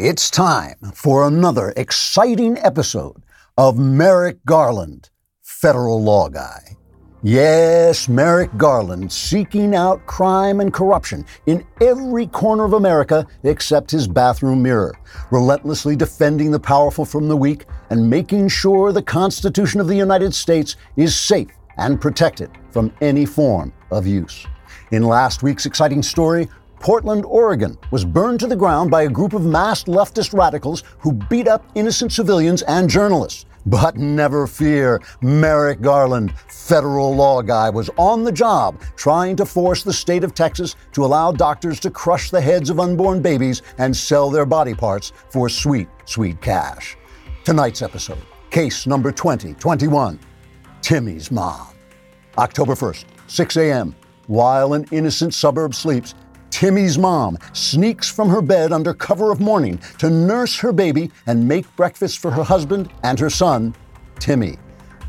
It's time for another exciting episode of Merrick Garland, federal law guy. Yes, Merrick Garland seeking out crime and corruption in every corner of America except his bathroom mirror, relentlessly defending the powerful from the weak and making sure the Constitution of the United States is safe and protected from any form of use. In last week's exciting story, Portland, Oregon was burned to the ground by a group of masked leftist radicals who beat up innocent civilians and journalists. But never fear, Merrick Garland, federal law guy, was on the job trying to force the state of Texas to allow doctors to crush the heads of unborn babies and sell their body parts for sweet, sweet cash. Tonight's episode, case number 2021 Timmy's Mom. October 1st, 6 a.m. While an innocent suburb sleeps, Timmy's mom sneaks from her bed under cover of morning to nurse her baby and make breakfast for her husband and her son, Timmy.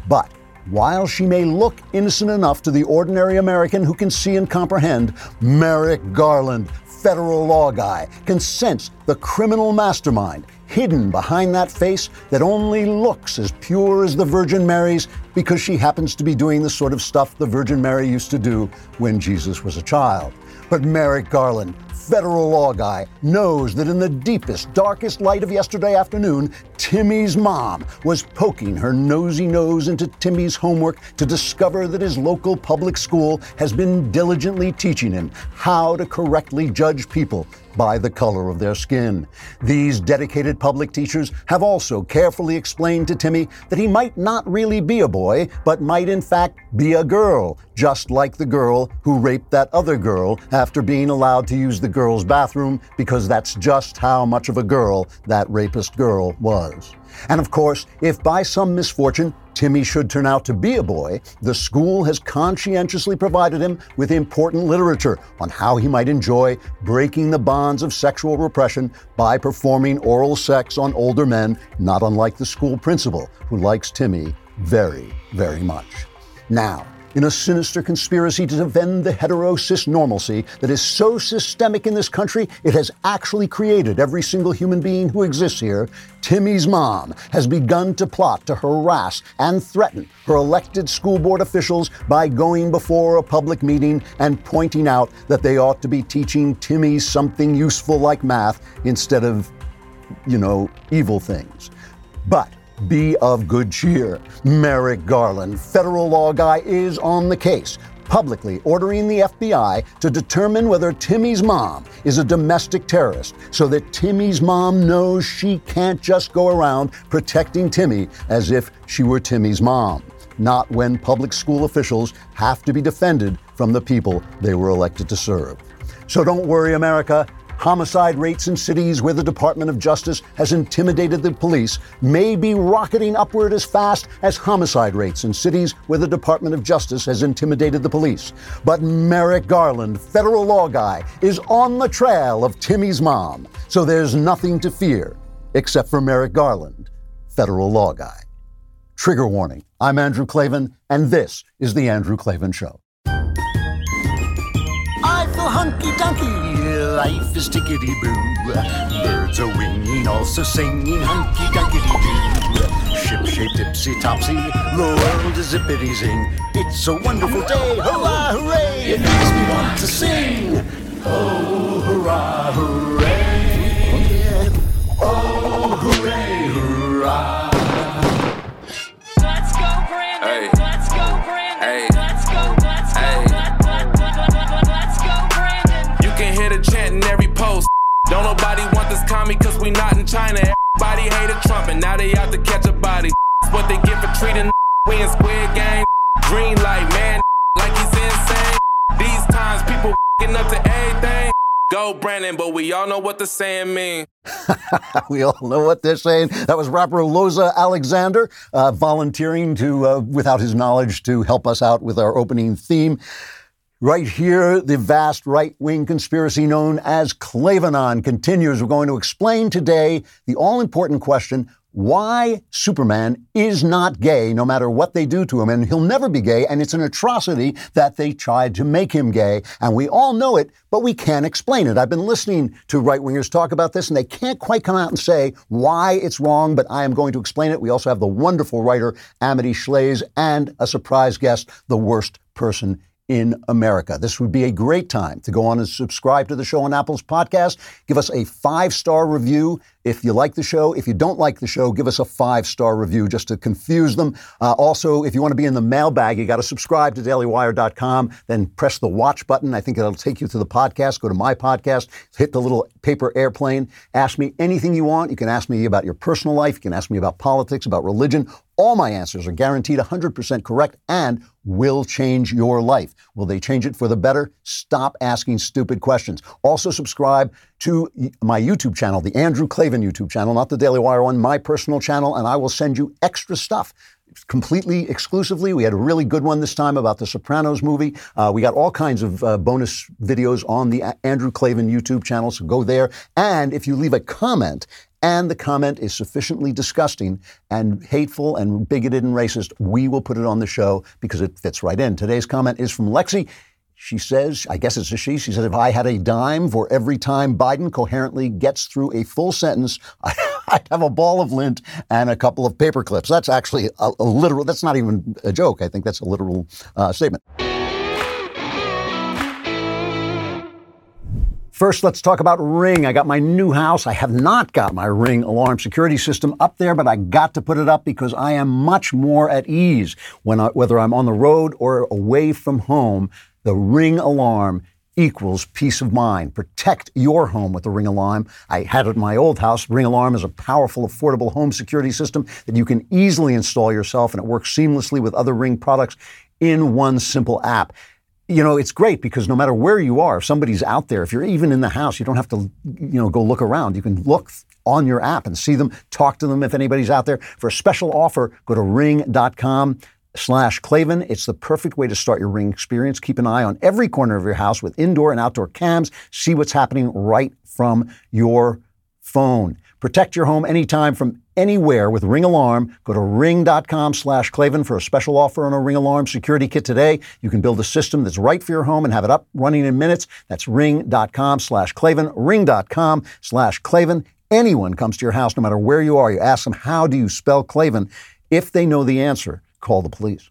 But while she may look innocent enough to the ordinary American who can see and comprehend, Merrick Garland, federal law guy, can sense the criminal mastermind hidden behind that face that only looks as pure as the Virgin Mary's because she happens to be doing the sort of stuff the Virgin Mary used to do when Jesus was a child. But Merrick Garland, federal law guy, knows that in the deepest, darkest light of yesterday afternoon, Timmy's mom was poking her nosy nose into Timmy's homework to discover that his local public school has been diligently teaching him how to correctly judge people by the color of their skin. These dedicated public teachers have also carefully explained to Timmy that he might not really be a boy, but might in fact be a girl, just like the girl who raped that other girl after being allowed to use the girl's bathroom because that's just how much of a girl that rapist girl was. And of course, if by some misfortune Timmy should turn out to be a boy, the school has conscientiously provided him with important literature on how he might enjoy breaking the bonds of sexual repression by performing oral sex on older men, not unlike the school principal, who likes Timmy very, very much. Now, in a sinister conspiracy to defend the heterosis normalcy that is so systemic in this country, it has actually created every single human being who exists here. Timmy's mom has begun to plot to harass and threaten her elected school board officials by going before a public meeting and pointing out that they ought to be teaching Timmy something useful like math instead of, you know, evil things. But be of good cheer. Merrick Garland, federal law guy, is on the case, publicly ordering the FBI to determine whether Timmy's mom is a domestic terrorist so that Timmy's mom knows she can't just go around protecting Timmy as if she were Timmy's mom. Not when public school officials have to be defended from the people they were elected to serve. So don't worry, America. Homicide rates in cities where the Department of Justice has intimidated the police may be rocketing upward as fast as homicide rates in cities where the Department of Justice has intimidated the police. But Merrick Garland, federal law guy, is on the trail of Timmy's mom, so there's nothing to fear except for Merrick Garland, federal law guy. Trigger warning I'm Andrew Klavan, and this is The Andrew Klavan Show. Life is tickety boo. Birds are winging, also singing hunky dunky doo. Ship shaped tipsy topsy. The world is zippity zing. It's a wonderful day. Hurrah, hooray! It makes me want to sing. Oh, hurrah, hooray! Oh, hooray, hurrah! Let's go, Brandon. Hey. Let's go, Brandon. Hey. Don't nobody want this commie cause we not in China. Everybody hated Trump and now they out to catch a body. That's what they get for treating we in square game. Green light, man, like he's insane. These times people getting up to everything. Go Brandon, but we all know what the saying mean. we all know what they're saying. That was rapper Loza Alexander uh, volunteering to, uh, without his knowledge, to help us out with our opening theme. Right here, the vast right wing conspiracy known as Klavanon continues. We're going to explain today the all important question why Superman is not gay no matter what they do to him, and he'll never be gay, and it's an atrocity that they tried to make him gay, and we all know it, but we can't explain it. I've been listening to right wingers talk about this, and they can't quite come out and say why it's wrong, but I am going to explain it. We also have the wonderful writer Amity Shlaes, and a surprise guest, the worst person in America. This would be a great time to go on and subscribe to the show on Apple's podcast. Give us a five star review if you like the show. If you don't like the show, give us a five star review just to confuse them. Uh, also, if you want to be in the mailbag, you got to subscribe to dailywire.com, then press the watch button. I think it'll take you to the podcast. Go to my podcast, hit the little paper airplane, ask me anything you want. You can ask me about your personal life, you can ask me about politics, about religion. All my answers are guaranteed 100% correct and will change your life. Will they change it for the better? Stop asking stupid questions. Also, subscribe to my YouTube channel, the Andrew Klavan YouTube channel, not the Daily Wire one, my personal channel, and I will send you extra stuff completely exclusively. We had a really good one this time about the Sopranos movie. Uh, we got all kinds of uh, bonus videos on the Andrew Klavan YouTube channel, so go there. And if you leave a comment, and the comment is sufficiently disgusting and hateful and bigoted and racist, we will put it on the show because it fits right in. Today's comment is from Lexi. She says, I guess it's a she, she says, if I had a dime for every time Biden coherently gets through a full sentence, I'd have a ball of lint and a couple of paper clips. That's actually a, a literal, that's not even a joke. I think that's a literal uh, statement. First, let's talk about Ring. I got my new house. I have not got my Ring alarm security system up there, but I got to put it up because I am much more at ease when I, whether I'm on the road or away from home. The Ring alarm equals peace of mind. Protect your home with the Ring Alarm. I had it at my old house. Ring Alarm is a powerful, affordable home security system that you can easily install yourself, and it works seamlessly with other Ring products in one simple app you know, it's great because no matter where you are, if somebody's out there, if you're even in the house, you don't have to, you know, go look around. You can look on your app and see them, talk to them if anybody's out there. For a special offer, go to ring.com slash Klavan. It's the perfect way to start your ring experience. Keep an eye on every corner of your house with indoor and outdoor cams. See what's happening right from your phone. Protect your home anytime from anywhere with Ring Alarm. Go to ring.com slash Klavan for a special offer on a Ring Alarm security kit today. You can build a system that's right for your home and have it up running in minutes. That's ring.com slash Klavan, ring.com slash Klavan. Anyone comes to your house, no matter where you are, you ask them, how do you spell Klavan? If they know the answer, call the police.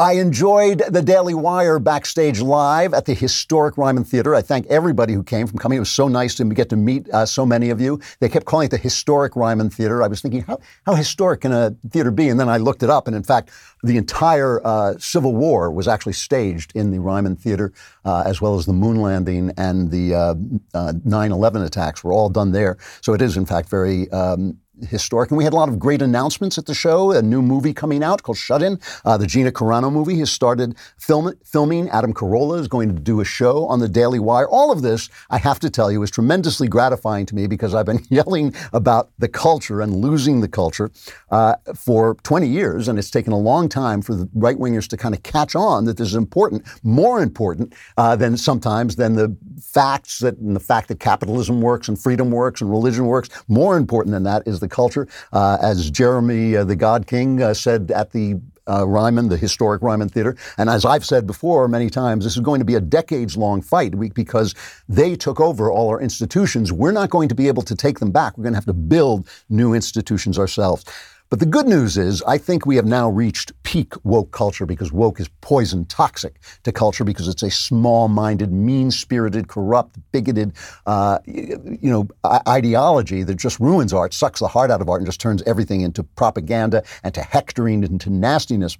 I enjoyed the Daily Wire backstage live at the historic Ryman Theater. I thank everybody who came from coming. It was so nice to get to meet uh, so many of you. They kept calling it the historic Ryman Theater. I was thinking, how, how historic can a theater be? And then I looked it up, and in fact, the entire uh, Civil War was actually staged in the Ryman Theater, uh, as well as the moon landing and the uh, uh, 9 11 attacks were all done there. So it is, in fact, very um, historic. And we had a lot of great announcements at the show. A new movie coming out called Shut In. Uh, the Gina Carano movie has started film, filming. Adam Carolla is going to do a show on the Daily Wire. All of this, I have to tell you, is tremendously gratifying to me because I've been yelling about the culture and losing the culture uh, for 20 years. And it's taken a long time for the right wingers to kind of catch on that this is important, more important uh, than sometimes than the facts that and the fact that capitalism works and freedom works and religion works. More important than that is the culture. Uh, as Jeremy, uh, the God King, uh, said at the uh, Ryman, the historic Ryman Theater. And as I've said before many times, this is going to be a decades long fight because they took over all our institutions. We're not going to be able to take them back. We're going to have to build new institutions ourselves. But the good news is, I think we have now reached peak woke culture because woke is poison, toxic to culture because it's a small-minded, mean-spirited, corrupt, bigoted, uh, you know, ideology that just ruins art, sucks the heart out of art, and just turns everything into propaganda and to hectoring and to nastiness.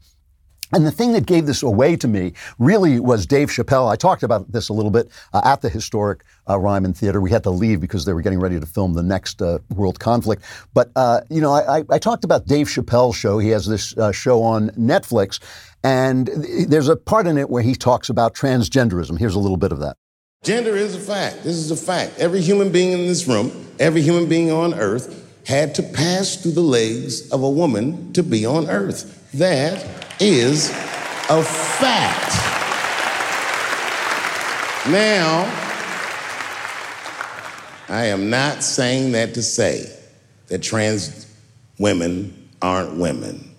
And the thing that gave this away to me really was Dave Chappelle. I talked about this a little bit uh, at the historic uh, Ryman Theater. We had to leave because they were getting ready to film the next uh, World Conflict. But, uh, you know, I, I, talked about Dave Chappelle's show. He has this uh, show on Netflix, and there's a part in it where he talks about transgenderism. Here's a little bit of that. Gender is a fact. This is a fact. Every human being in this room, every human being on earth, had to pass through the legs of a woman to be on earth. That is a fact. Now, I am not saying that to say that trans women aren't women.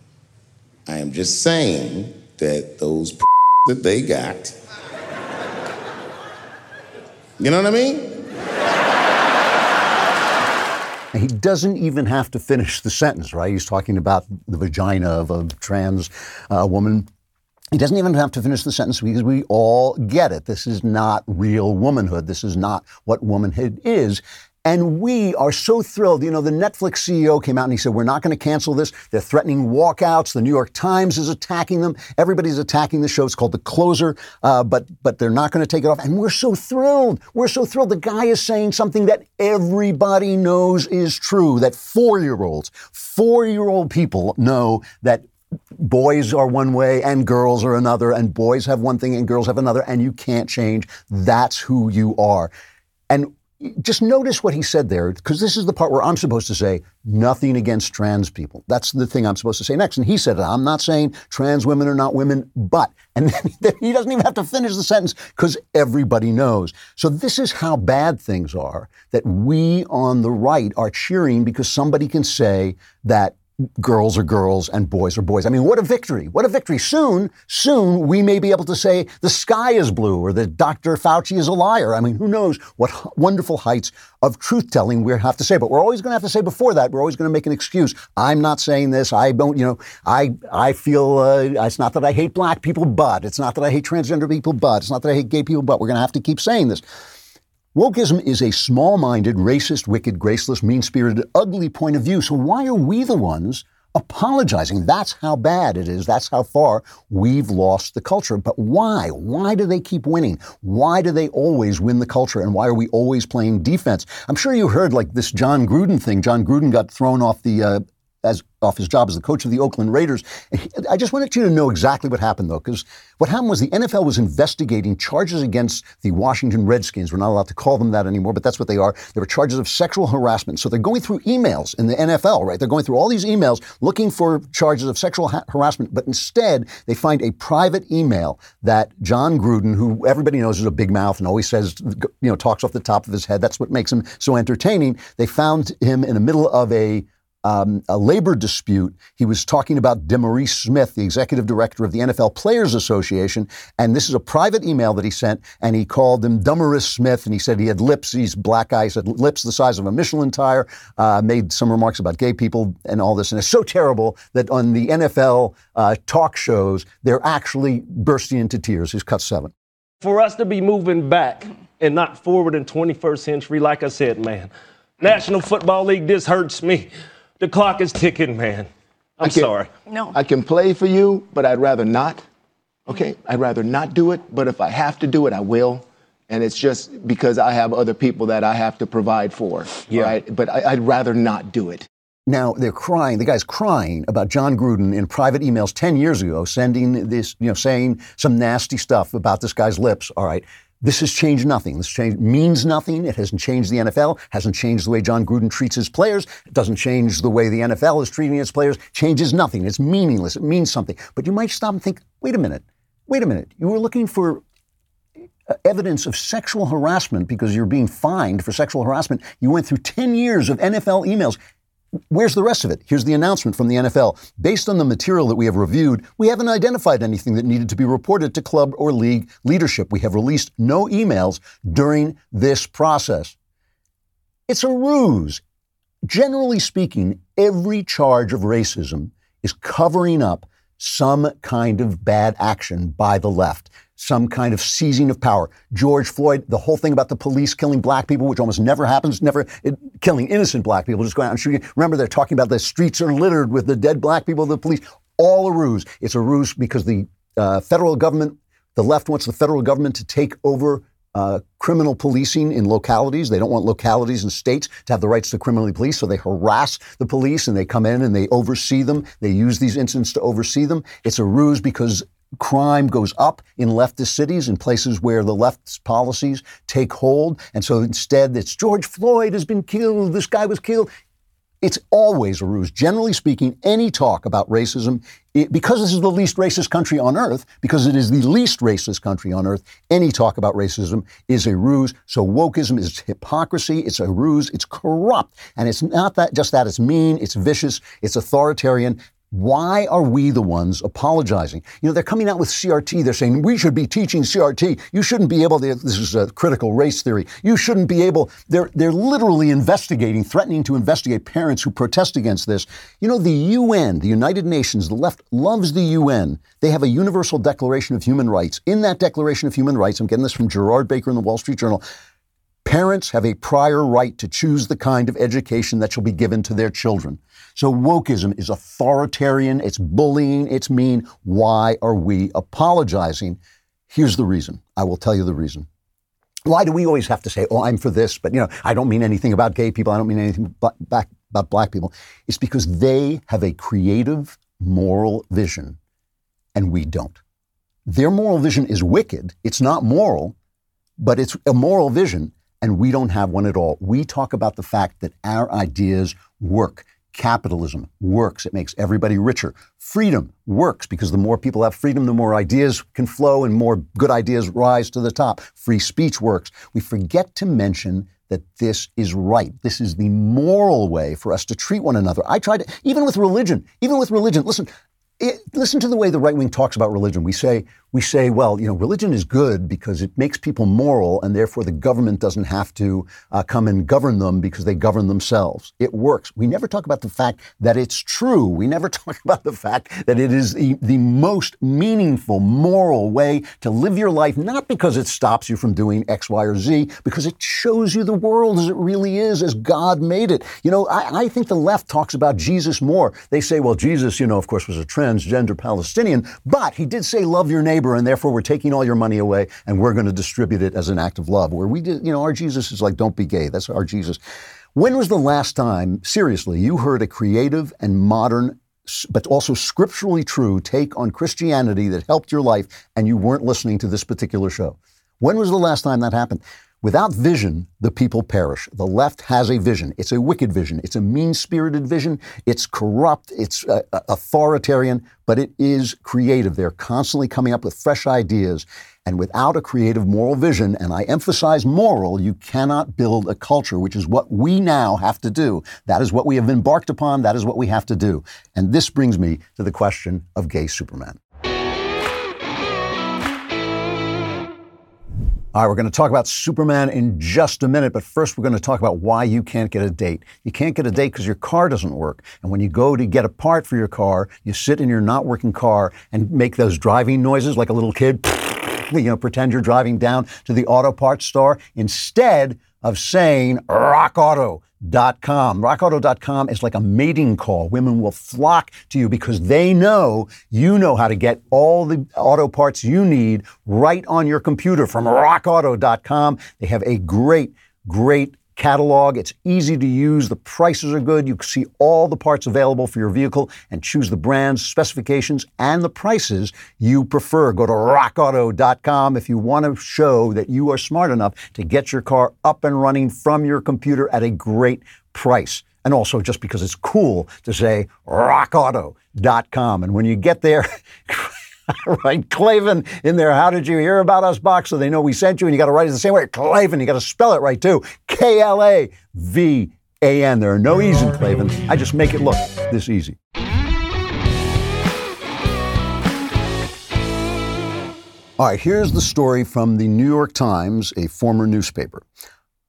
I am just saying that those that they got, you know what I mean? He doesn't even have to finish the sentence, right? He's talking about the vagina of a trans uh, woman. He doesn't even have to finish the sentence because we all get it. This is not real womanhood. This is not what womanhood is. And we are so thrilled. You know, the Netflix CEO came out and he said, We're not going to cancel this. They're threatening walkouts. The New York Times is attacking them. Everybody's attacking the show. It's called The Closer, uh, but, but they're not going to take it off. And we're so thrilled. We're so thrilled. The guy is saying something that everybody knows is true that four year olds, four year old people know that boys are one way and girls are another, and boys have one thing and girls have another, and you can't change. That's who you are. And just notice what he said there, because this is the part where I'm supposed to say nothing against trans people. That's the thing I'm supposed to say next. And he said, it. I'm not saying trans women are not women, but, and then he doesn't even have to finish the sentence because everybody knows. So this is how bad things are that we on the right are cheering because somebody can say that girls are girls and boys are boys. I mean, what a victory. What a victory. Soon, soon we may be able to say the sky is blue or that Dr. Fauci is a liar. I mean, who knows what wonderful heights of truth telling we have to say. But we're always going to have to say before that, we're always going to make an excuse. I'm not saying this. I don't, you know, I, I feel uh, it's not that I hate black people, but it's not that I hate transgender people, but it's not that I hate gay people, but we're going to have to keep saying this. Wokeism is a small minded, racist, wicked, graceless, mean spirited, ugly point of view. So why are we the ones apologizing? That's how bad it is. That's how far we've lost the culture. But why? Why do they keep winning? Why do they always win the culture? And why are we always playing defense? I'm sure you heard like this Jon Gruden thing. Jon Gruden got thrown off the. Uh, as off his job as the coach of the Oakland Raiders. I just wanted you to know exactly what happened, though, because what happened was the NFL was investigating charges against the Washington Redskins. We're not allowed to call them that anymore, but that's what they are. There were charges of sexual harassment. So they're going through emails in the NFL, right? They're going through all these emails looking for charges of sexual ha- harassment, but instead they find a private email that Jon Gruden, who everybody knows is a big mouth and always says, you know, talks off the top of his head. That's what makes him so entertaining. They found him in the middle of a um, a labor dispute. He was talking about Demaurice Smith, the executive director of the NFL Players Association, and this is a private email that he sent, and he called him Demaurice Smith, and he said he had lips, he's black he said lips the size of a Michelin tire, uh, made some remarks about gay people and all this, and it's so terrible that on the NFL uh, talk shows, they're actually bursting into tears. He's cut seven. for us to be moving back and not forward in 21st century, like I said, man. National Football League, this hurts me. The clock is ticking, man. I'm can- sorry. No. I can play for you, but I'd rather not. Okay? I'd rather not do it, but if I have to do it, I will. And it's just because I have other people that I have to provide for. Yeah. Right? But I, I'd rather not do it. Now they're crying. The guy's crying about Jon Gruden in private emails ten years ago, sending this, you know, saying some nasty stuff about this guy's lips. All right, this has changed nothing. This change means nothing. It hasn't changed the NFL. Hasn't changed the way Jon Gruden treats his players. It doesn't change the way the NFL is treating its players. Changes nothing. It's meaningless. It means something. But you might stop and think, wait a minute, wait a minute. You were looking for uh, evidence of sexual harassment because you're being fined for sexual harassment. You went through 10 years of NFL emails. Where's the rest of it? Here's the announcement from the NFL. Based on the material that we have reviewed, we haven't identified anything that needed to be reported to club or league leadership. We have released no emails during this process. It's a ruse. Generally speaking, every charge of racism is covering up some kind of bad action by the left, some kind of seizing of power. George Floyd, the whole thing about the police killing black people, which almost never happens, never it, killing innocent black people, just going out and shooting. Remember, they're talking about the streets are littered with the dead black people, the police. All a ruse. It's a ruse because the uh, federal government, the left wants the federal government to take over uh, criminal policing in localities. They don't want localities and states to have the rights to criminally police, so they harass the police and they come in and they oversee them. They use these incidents to oversee them. It's a ruse because crime goes up in leftist cities in places where the left's policies take hold. And so instead, it's George Floyd has been killed. This guy was killed. It's always a ruse. Generally speaking, any talk about racism, it, because this is the least racist country on earth, because it is the least racist country on earth, any talk about racism is a ruse. So wokeism is hypocrisy. It's a ruse. It's corrupt. And it's not that just that. It's mean. It's vicious. It's authoritarian. Why are we the ones apologizing? You know, they're coming out with CRT. They're saying we should be teaching CRT. You shouldn't be able to. This is a critical race theory. You shouldn't be able. They're they're literally investigating, threatening to investigate parents who protest against this. You know, the UN, the United Nations, the left loves the UN. They have a Universal Declaration of Human Rights. In that Declaration of Human Rights, I'm getting this from Gerard Baker in the Wall Street Journal. Parents have a prior right to choose the kind of education that shall be given to their children. So wokeism is authoritarian, it's bullying, it's mean. Why are we apologizing? Here's the reason. I will tell you the reason. Why do we always have to say, "Oh, I'm for this," but you know, I don't mean anything about gay people. I don't mean anything about black people. It's because they have a creative moral vision, and we don't. Their moral vision is wicked. It's not moral, but it's a moral vision, and we don't have one at all. We talk about the fact that our ideas work. Capitalism works. It makes everybody richer. Freedom works because the more people have freedom, the more ideas can flow and more good ideas rise to the top. Free speech works. We forget to mention that this is right. This is the moral way for us to treat one another. I try to, even with religion, even with religion, listen, it, listen to the way the right wing talks about religion. We say, we say, well, you know, religion is good because it makes people moral, and therefore the government doesn't have to uh, come and govern them because they govern themselves. It works. We never talk about the fact that it's true. We never talk about the fact that it is the, the most meaningful, moral way to live your life, not because it stops you from doing X, Y, or Z, because it shows you the world as it really is, as God made it. You know, I, I think the left talks about Jesus more. They say, well, Jesus, you know, of course, was a transgender Palestinian, but he did say, love your neighbor, and therefore we're taking all your money away and we're going to distribute it as an act of love. Where we did, you know, our Jesus is like, don't be gay. That's our Jesus. When was the last time, seriously, you heard a creative and modern but also scripturally true take on Christianity that helped your life and you weren't listening to this particular show? When was the last time that happened? Without vision, the people perish. The left has a vision. It's a wicked vision. It's a mean spirited vision. It's corrupt. It's uh, authoritarian, but it is creative. They're constantly coming up with fresh ideas. And without a creative moral vision, and I emphasize moral, you cannot build a culture, which is what we now have to do. That is what we have embarked upon. That is what we have to do. And this brings me to the question of gay Superman. All right, we're going to talk about Superman in just a minute, but first we're going to talk about why you can't get a date. You can't get a date because your car doesn't work. And when you go to get a part for your car, you sit in your not working car and make those driving noises like a little kid. You know, pretend you're driving down to the auto parts store instead of saying rockauto.com. Rockauto.com is like a mating call. Women will flock to you because they know you know how to get all the auto parts you need right on your computer from rockauto.com. They have a great, great catalog. It's easy to use. The prices are good. You can see all the parts available for your vehicle and choose the brands, specifications, and the prices you prefer. Go to rockauto.com if you want to show that you are smart enough to get your car up and running from your computer at a great price. And also just because it's cool to say rockauto.com. And when you get there, right, Klavan in there. How did you hear about us box? So they know we sent you, and you got to write it the same way. Klavan, you got to spell it right too. K L A V A N. There are no E's in Klavan. I just make it look this easy. All right, here's the story from the New York Times, a former newspaper.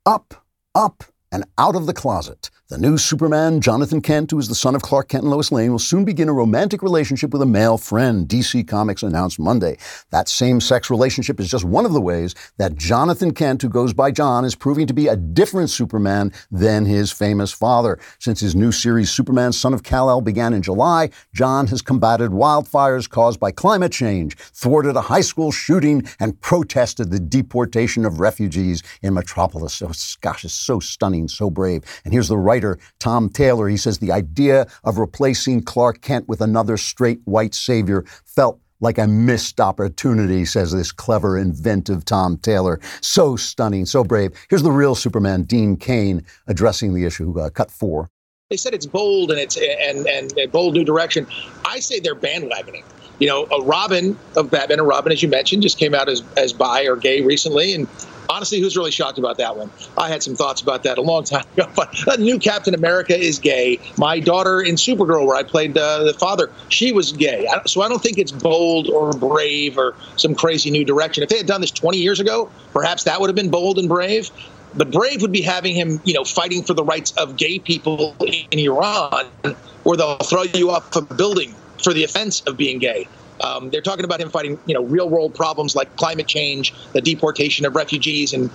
Up, up, and out of the closet. The new Superman, Jonathan Kent, who is the son of Clark Kent and Lois Lane, will soon begin a romantic relationship with a male friend, DC Comics announced Monday. That same sex relationship is just one of the ways that Jonathan Kent, who goes by John, is proving to be a different Superman than his famous father. Since his new series, Superman, Son of Kal-El, began in July, John has combated wildfires caused by climate change, thwarted a high school shooting, and protested the deportation of refugees in Metropolis. So, gosh, it's so stunning, so brave. And here's the writer writer Tom Taylor. He says the idea of replacing Clark Kent with another straight white savior felt like a missed opportunity, says this clever, inventive Tom Taylor. So stunning, so brave. Here's the real Superman, Dean Cain, addressing the issue. Uh, cut four. they said it's bold and it's and and, and bold new direction. I say they're bandwagoning. You know, a Robin of Batman and Robin, as you mentioned, just came out as as bi or gay recently, and honestly, who's really shocked about that one? I had some thoughts about that a long time ago. But a new Captain America is gay. My daughter in Supergirl, where I played uh, the father, she was gay. I, so I don't think it's bold or brave or some crazy new direction. If they had done this 20 years ago, perhaps that would have been bold and brave. But brave would be having him, you know, fighting for the rights of gay people in Iran, where they'll throw you off a building for the offense of being gay. Um, they're talking about him fighting, you know, real world problems like climate change, the deportation of refugees, and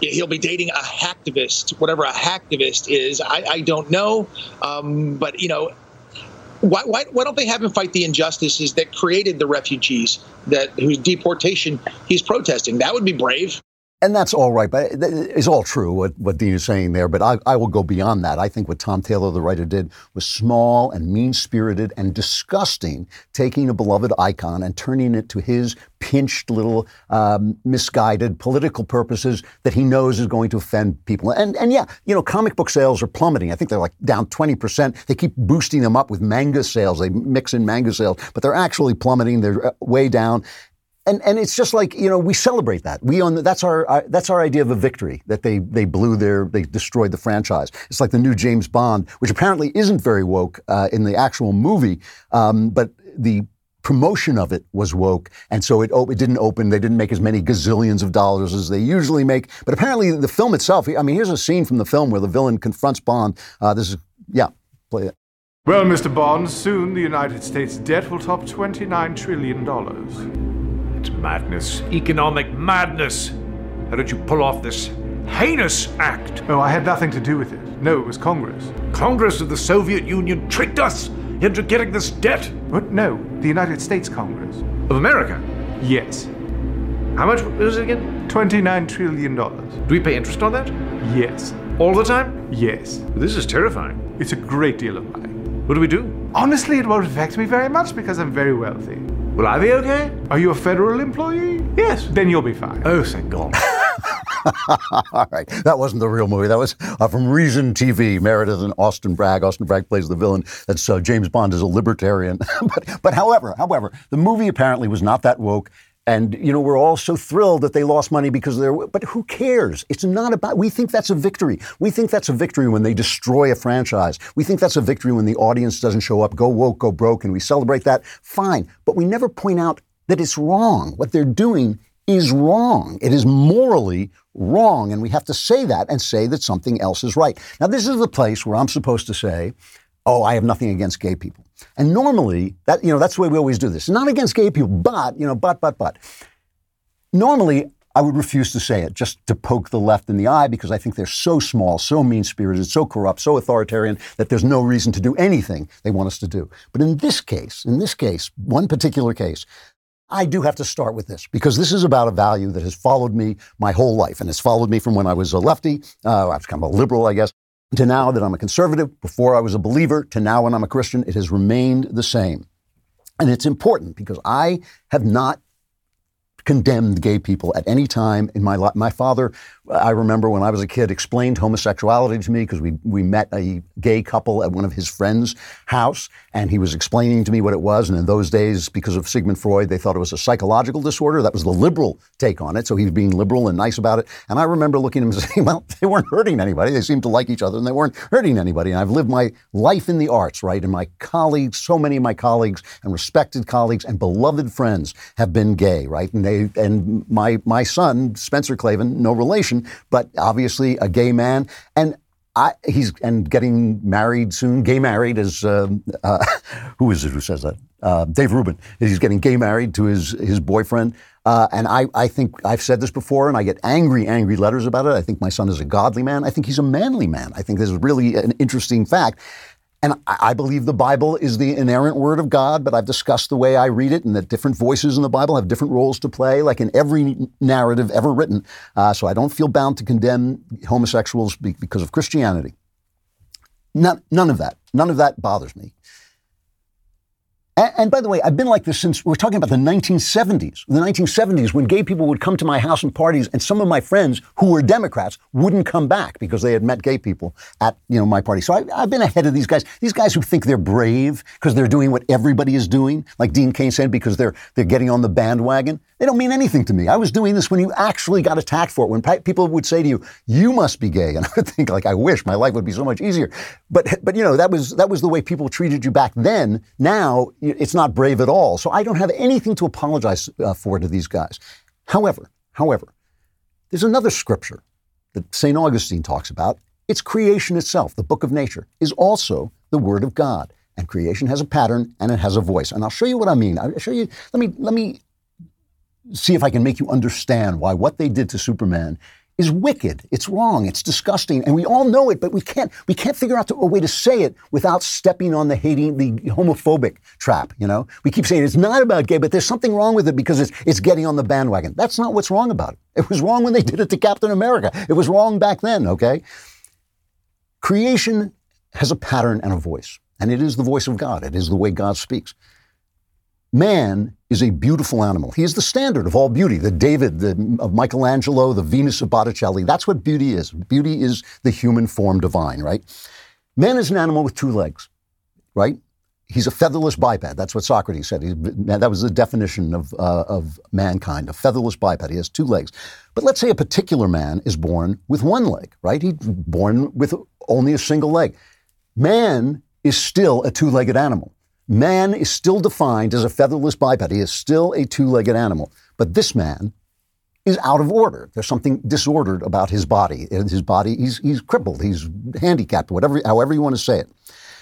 he'll be dating a hacktivist, whatever a hacktivist is. I, I don't know, um, but you know. Why, why, why don't they have him fight the injustices that created the refugees that whose deportation he's protesting? That would be brave. And that's all right, but it's all true what, what Dean is saying there. But I, I will go beyond that. I think what Tom Taylor, the writer, did was small and mean spirited and disgusting, taking a beloved icon and turning it to his pinched little um, misguided political purposes that he knows is going to offend people. And, and yeah, you know, comic book sales are plummeting. I think they're like down 20%. They keep boosting them up with manga sales. They mix in manga sales, but they're actually plummeting. They're uh, way down and and it's just like you know we celebrate that we on that's our, our, that's our idea of a victory that they they blew their they destroyed the franchise. It's like the new James Bond, which apparently isn't very woke uh, in the actual movie, um, but the promotion of it was woke, and so it it didn't open. They didn't make as many gazillions of dollars as they usually make. But apparently, the film itself. I mean, here's a scene from the film where the villain confronts Bond. Uh, this is yeah, play it. Well, Mr. Bond, soon the United States debt will top $29 trillion. It's madness. Economic madness. How did you pull off this heinous act? Oh, I had nothing to do with it. No, it was Congress. Congress of the Soviet Union tricked us into getting this debt? What? No, the United States Congress. Of America? Yes. How much is it again? $29 trillion. Do we pay interest on that? Yes. All the time? Yes. This is terrifying. It's a great deal of money. What do we do? Honestly, it won't affect me very much because I'm very wealthy. Will I be okay? Are you a federal employee? Yes. Then you'll be fine. Oh, thank God. All right, that wasn't the real movie. That was uh, from Reason TV. Meredith and Austin Bragg. Austin Bragg plays the villain. That's uh, James Bond is a libertarian. but, but however, however, the movie apparently was not that woke. And you know we're all so thrilled that they lost money because they're. But who cares? It's not about. We think that's a victory. We think that's a victory when they destroy a franchise. We think that's a victory when the audience doesn't show up. Go woke, go broke, and we celebrate that. Fine, but we never point out that it's wrong. What they're doing is wrong. It is morally wrong, and we have to say that and say that something else is right. Now, this is the place where I'm supposed to say, "Oh, I have nothing against gay people." And normally, that you know, that's the way we always do this. Not against gay people, but you know, but but but. Normally, I would refuse to say it just to poke the left in the eye because I think they're so small, so mean spirited, so corrupt, so authoritarian that there's no reason to do anything they want us to do. But in this case, in this case, one particular case, I do have to start with this because this is about a value that has followed me my whole life. And has followed me from when I was a lefty, uh, I was kind of a liberal, I guess, to now that I'm a conservative, before I was a believer, to now when I'm a Christian. It has remained the same. And it's important because I have not condemned gay people at any time in my life. My father, I remember when I was a kid, explained homosexuality to me because we, we met a gay couple at one of his friends' house, and he was explaining to me what it was. And in those days, because of Sigmund Freud, they thought it was a psychological disorder. That was the liberal take on it. So he was being liberal and nice about it. And I remember looking at him and saying, well, they weren't hurting anybody. They seemed to like each other, and they weren't hurting anybody. And I've lived my life in the arts, right? And my colleagues, so many of my colleagues and respected colleagues and beloved friends have been gay, right? And they and my my son Spencer Klavan, no relation, but obviously a gay man, and I, he's and getting married soon. Gay married is um, uh, who is it who says that? Uh, Dave Rubin. He's getting gay married to his his boyfriend. Uh, and I, I think I've said this before, and I get angry, angry letters about it. I think my son is a godly man. I think he's a manly man. I think this is really an interesting fact. And I believe the Bible is the inerrant word of God, but I've discussed the way I read it and that different voices in the Bible have different roles to play, like in every narrative ever written. Uh, so I don't feel bound to condemn homosexuals because of Christianity. None, none of that. None of that bothers me. And by the way, I've been like this since we're talking about the 1970s. The 1970s, when gay people would come to my house and parties, and some of my friends who were Democrats wouldn't come back because they had met gay people at you know my party. So I, I've been ahead of these guys. These guys who think they're brave because they're doing what everybody is doing, like Dean Cain said, because they're they're getting on the bandwagon. They don't mean anything to me. I was doing this when you actually got attacked for it. When pe- people would say to you, "You must be gay," and I would think, like, I wish my life would be so much easier. But but you know that was that was the way people treated you back then. Now it's not brave at all. So I don't have anything to apologize uh, for to these guys. However, however, there's another scripture that St. Augustine talks about. It's creation itself. The book of nature is also the word of God. And creation has a pattern and it has a voice. And I'll show you what I mean. I'll show you, let me, let me see if I can make you understand why what they did to Superman is wicked. It's wrong. It's disgusting, and we all know it, but we can't we can't figure out a way to say it without stepping on the hating, the homophobic trap. You know, we keep saying it's not about gay, but there's something wrong with it because it's it's getting on the bandwagon. That's not what's wrong about it. It was wrong when they did it to Captain America. It was wrong back then. Okay, creation has a pattern and a voice, and it is the voice of God. It is the way God speaks. Man is a beautiful animal. He is the standard of all beauty. The David the, of Michelangelo, the Venus of Botticelli. That's what beauty is. Beauty is the human form divine, right? Man is an animal with two legs, right? He's a featherless biped. That's what Socrates said. He, that was the definition of, uh, of mankind, a featherless biped. He has two legs. But let's say a particular man is born with one leg, right? He's born with only a single leg. Man is still a two legged animal. Man is still defined as a featherless biped. He is still a two legged animal. But this man is out of order. There's something disordered about his body. His body, he's, he's crippled, he's handicapped, whatever, however you want to say it.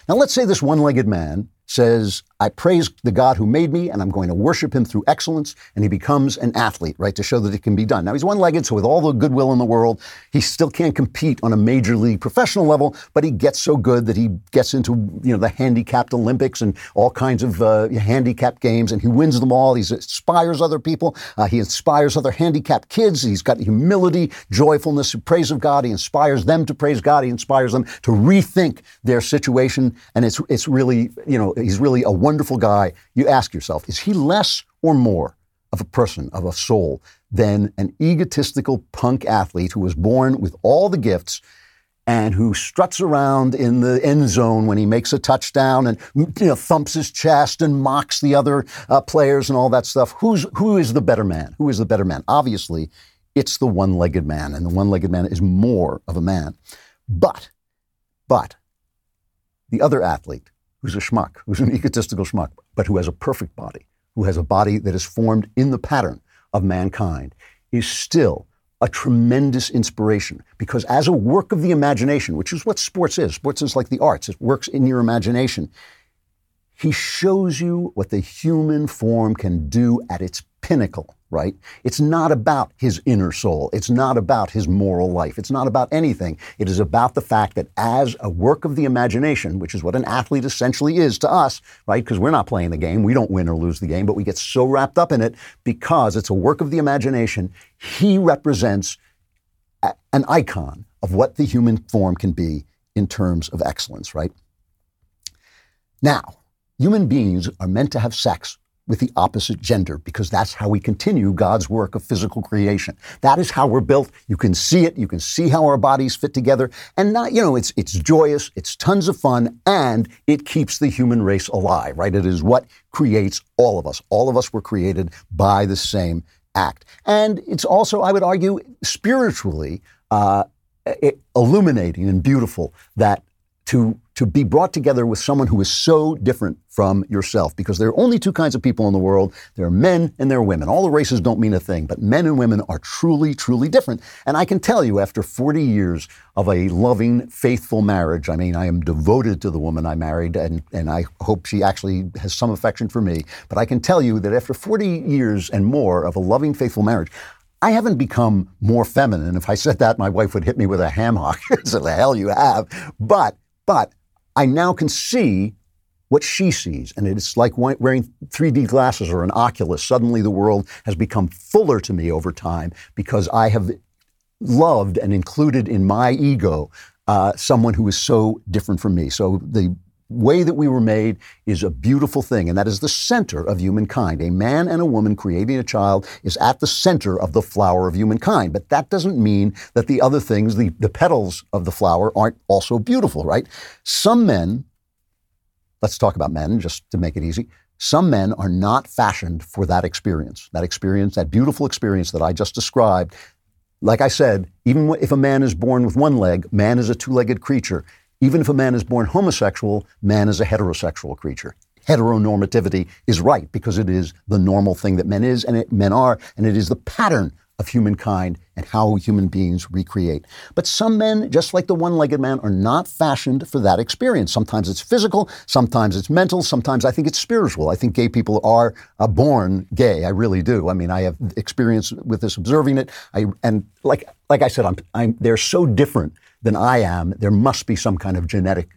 Now, let's say this one legged man says, I praise the God who made me and I'm going to worship him through excellence. And he becomes an athlete, right, to show that it can be done. Now, he's one legged, so with all the goodwill in the world, he still can't compete on a major league professional level, but he gets so good that he gets into, you know, the handicapped Olympics and all kinds of uh, handicapped games and he wins them all. He inspires other people. Uh, he inspires other handicapped kids. He's got humility, joyfulness, praise of God. He inspires them to praise God. He inspires them to rethink their situation. And it's, it's really, you know, he's really a wonderful guy. You ask yourself, is he less or more of a person, of a soul, than an egotistical punk athlete who was born with all the gifts and who struts around in the end zone when he makes a touchdown and you know thumps his chest and mocks the other uh, players and all that stuff? Who's who is the better man? Who is the better man? Obviously, it's the one-legged man, and the one-legged man is more of a man. But, but, the other athlete who's a schmuck, who's an egotistical schmuck, but who has a perfect body, who has a body that is formed in the pattern of mankind, is still a tremendous inspiration because as a work of the imagination, which is what sports is, sports is like the arts, it works in your imagination. He shows you what the human form can do at its pinnacle, right? It's not about his inner soul. It's not about his moral life. It's not about anything. It is about the fact that as a work of the imagination, which is what an athlete essentially is to us, right? Because we're not playing the game. We don't win or lose the game, but we get so wrapped up in it because it's a work of the imagination. He represents a- an icon of what the human form can be in terms of excellence, right? Now, human beings are meant to have sex with the opposite gender because that's how we continue God's work of physical creation. That is how we're built. You can see it. You can see how our bodies fit together. And not, you know, it's, it's joyous. It's tons of fun and it keeps the human race alive, right? It is what creates all of us. All of us were created by the same act. And it's also, I would argue, spiritually, uh, illuminating and beautiful that to to be brought together with someone who is so different from yourself because there are only two kinds of people in the world there are men and there are women all the races don't mean a thing but men and women are truly truly different and i can tell you after 40 years of a loving faithful marriage i mean i am devoted to the woman i married and, and i hope she actually has some affection for me but i can tell you that after 40 years and more of a loving faithful marriage I haven't become more feminine. If I said that, my wife would hit me with a ham hock. so the hell you have. But, but I now can see what she sees. And it's like wearing 3D glasses or an Oculus. Suddenly the world has become fuller to me over time because I have loved and included in my ego uh, someone who is so different from me. So the way that we were made is a beautiful thing, and that is the center of humankind. A man and a woman creating a child is at the center of the flower of humankind. But that doesn't mean that the other things, the, the petals of the flower, aren't also beautiful, right? Some men, let's talk about men just to make it easy. Some men are not fashioned for that experience, that experience, that beautiful experience that I just described. Like I said, even if a man is born with one leg, man is a two legged creature. Even if a man is born homosexual, man is a heterosexual creature. Heteronormativity is right because it is the normal thing that men is and it, men are, and it is the pattern of humankind and how human beings recreate. But some men, just like the one legged man, are not fashioned for that experience. Sometimes it's physical, sometimes it's mental, sometimes I think it's spiritual. I think gay people are uh, born gay. I really do. I mean, I have experience with this, observing it. I, and like, like I said, I'm, I'm, they're so different than I am. There must be some kind of genetic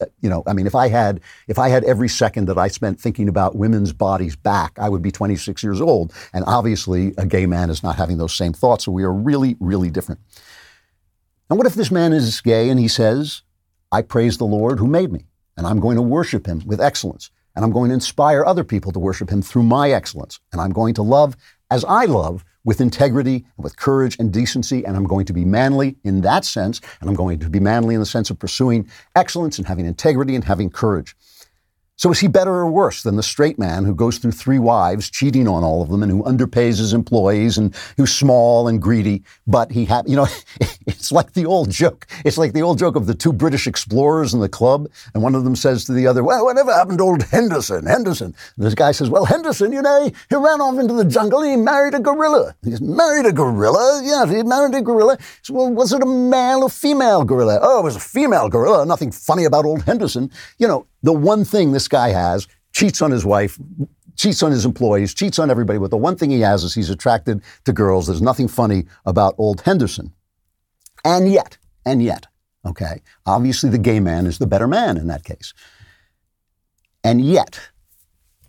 uh, you know, I mean, if I had if I had every second that I spent thinking about women's bodies back, I would be 26 years old. And obviously, a gay man is not having those same thoughts. So we are really, really different. And what if this man is gay and he says, "I praise the Lord who made me, and I'm going to worship Him with excellence, and I'm going to inspire other people to worship Him through my excellence, and I'm going to love as I love." With integrity with courage and decency, and I'm going to be manly in that sense, and I'm going to be manly in the sense of pursuing excellence and having integrity and having courage. So is he better or worse than the straight man who goes through three wives, cheating on all of them, and who underpays his employees, and who's small and greedy? But he had, you know, it's like the old joke. It's like the old joke of the two British explorers in the club, and one of them says to the other, "Well, whatever happened to old Henderson? Henderson." And this guy says, "Well, Henderson, you know, he ran off into the jungle and he married a gorilla. He married a gorilla? Yeah, he married a gorilla. Well, was it a male or female gorilla? Oh, it was a female gorilla. Nothing funny about old Henderson. You know." The one thing this guy has cheats on his wife, cheats on his employees, cheats on everybody. But the one thing he has is he's attracted to girls. There's nothing funny about old Henderson. And yet, and yet, okay, obviously the gay man is the better man in that case. And yet,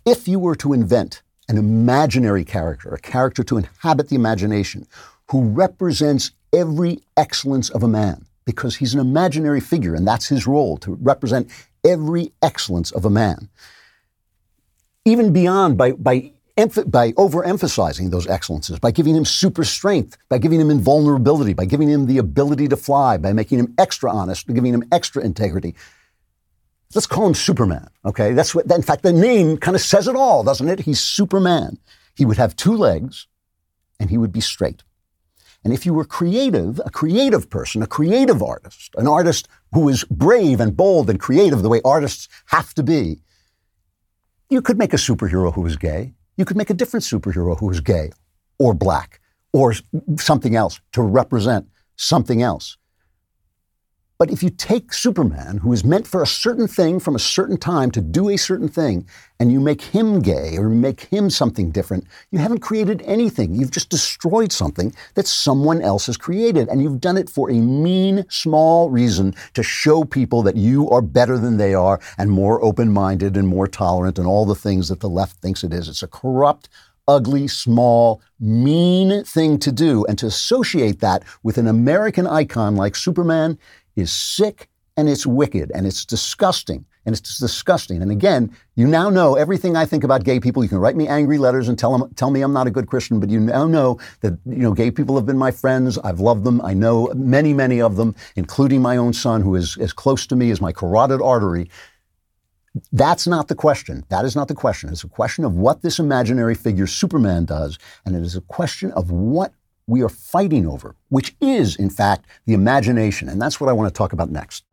if you were to invent an imaginary character, a character to inhabit the imagination, who represents every excellence of a man, because he's an imaginary figure and that's his role to represent every excellence of a man. Even beyond by, by, by overemphasizing those excellences, by giving him super strength, by giving him invulnerability, by giving him the ability to fly, by making him extra honest, by giving him extra integrity. Let's call him Superman, okay? That's what, in fact, the name kind of says it all, doesn't it? He's Superman. He would have two legs and he would be straight. And if you were creative, a creative person, a creative artist, an artist who is brave and bold and creative the way artists have to be, you could make a superhero who is gay. You could make a different superhero who is gay or black or something else to represent something else. But if you take Superman, who is meant for a certain thing from a certain time to do a certain thing, and you make him gay or make him something different, you haven't created anything. You've just destroyed something that someone else has created. And you've done it for a mean, small reason to show people that you are better than they are and more open minded and more tolerant and all the things that the left thinks it is. It's a corrupt, ugly, small, mean thing to do. And to associate that with an American icon like Superman is sick and it's wicked and it's disgusting and it's disgusting. And again, you now know everything I think about gay people. You can write me angry letters and tell them, tell me I'm not a good Christian, but you now know that you know gay people have been my friends. I've loved them. I know many, many of them, including my own son, who is as close to me as my carotid artery. That's not the question. That is not the question. It's a question of what this imaginary figure Superman does, and it is a question of what we are fighting over, which is, in fact, the imagination. And that's what I want to talk about next.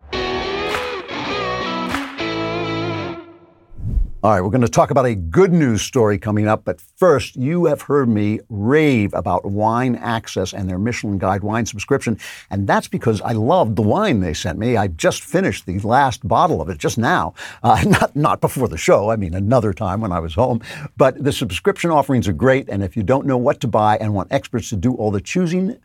All right, we're going to talk about a good news story coming up, but first, you have heard me rave about Wine Access and their Michelin Guide wine subscription, and that's because I loved the wine they sent me. I just finished the last bottle of it just now, uh, not not before the show. I mean, another time when I was home. But the subscription offerings are great, and if you don't know what to buy and want experts to do all the choosing,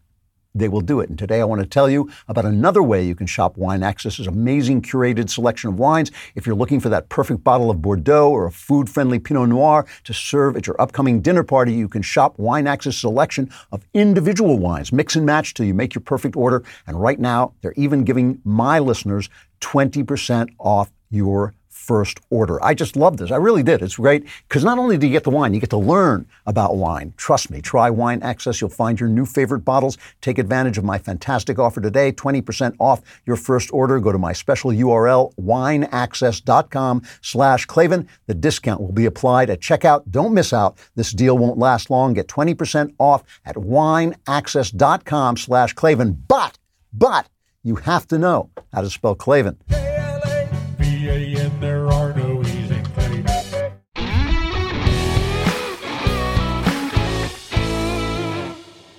they will do it. And today I want to tell you about another way you can shop Wine Access's amazing curated selection of wines. If you're looking for that perfect bottle of Bordeaux or a food friendly Pinot Noir to serve at your upcoming dinner party, you can shop Wine Access selection of individual wines. Mix and match till you make your perfect order. And right now, they're even giving my listeners 20% off your First Order. I just love this. I really did. It's great because not only do you get the wine, you get to learn about wine. Trust me, try Wine Access. You'll find your new favorite bottles. Take advantage of my fantastic offer today 20% off your first order. Go to my special URL, wineaccess.com slash Klavan. The discount will be applied at checkout. Don't miss out. This deal won't last long. Get 20% off at wineaccess.com slash Klavan. But, but, you have to know how to spell Klavan.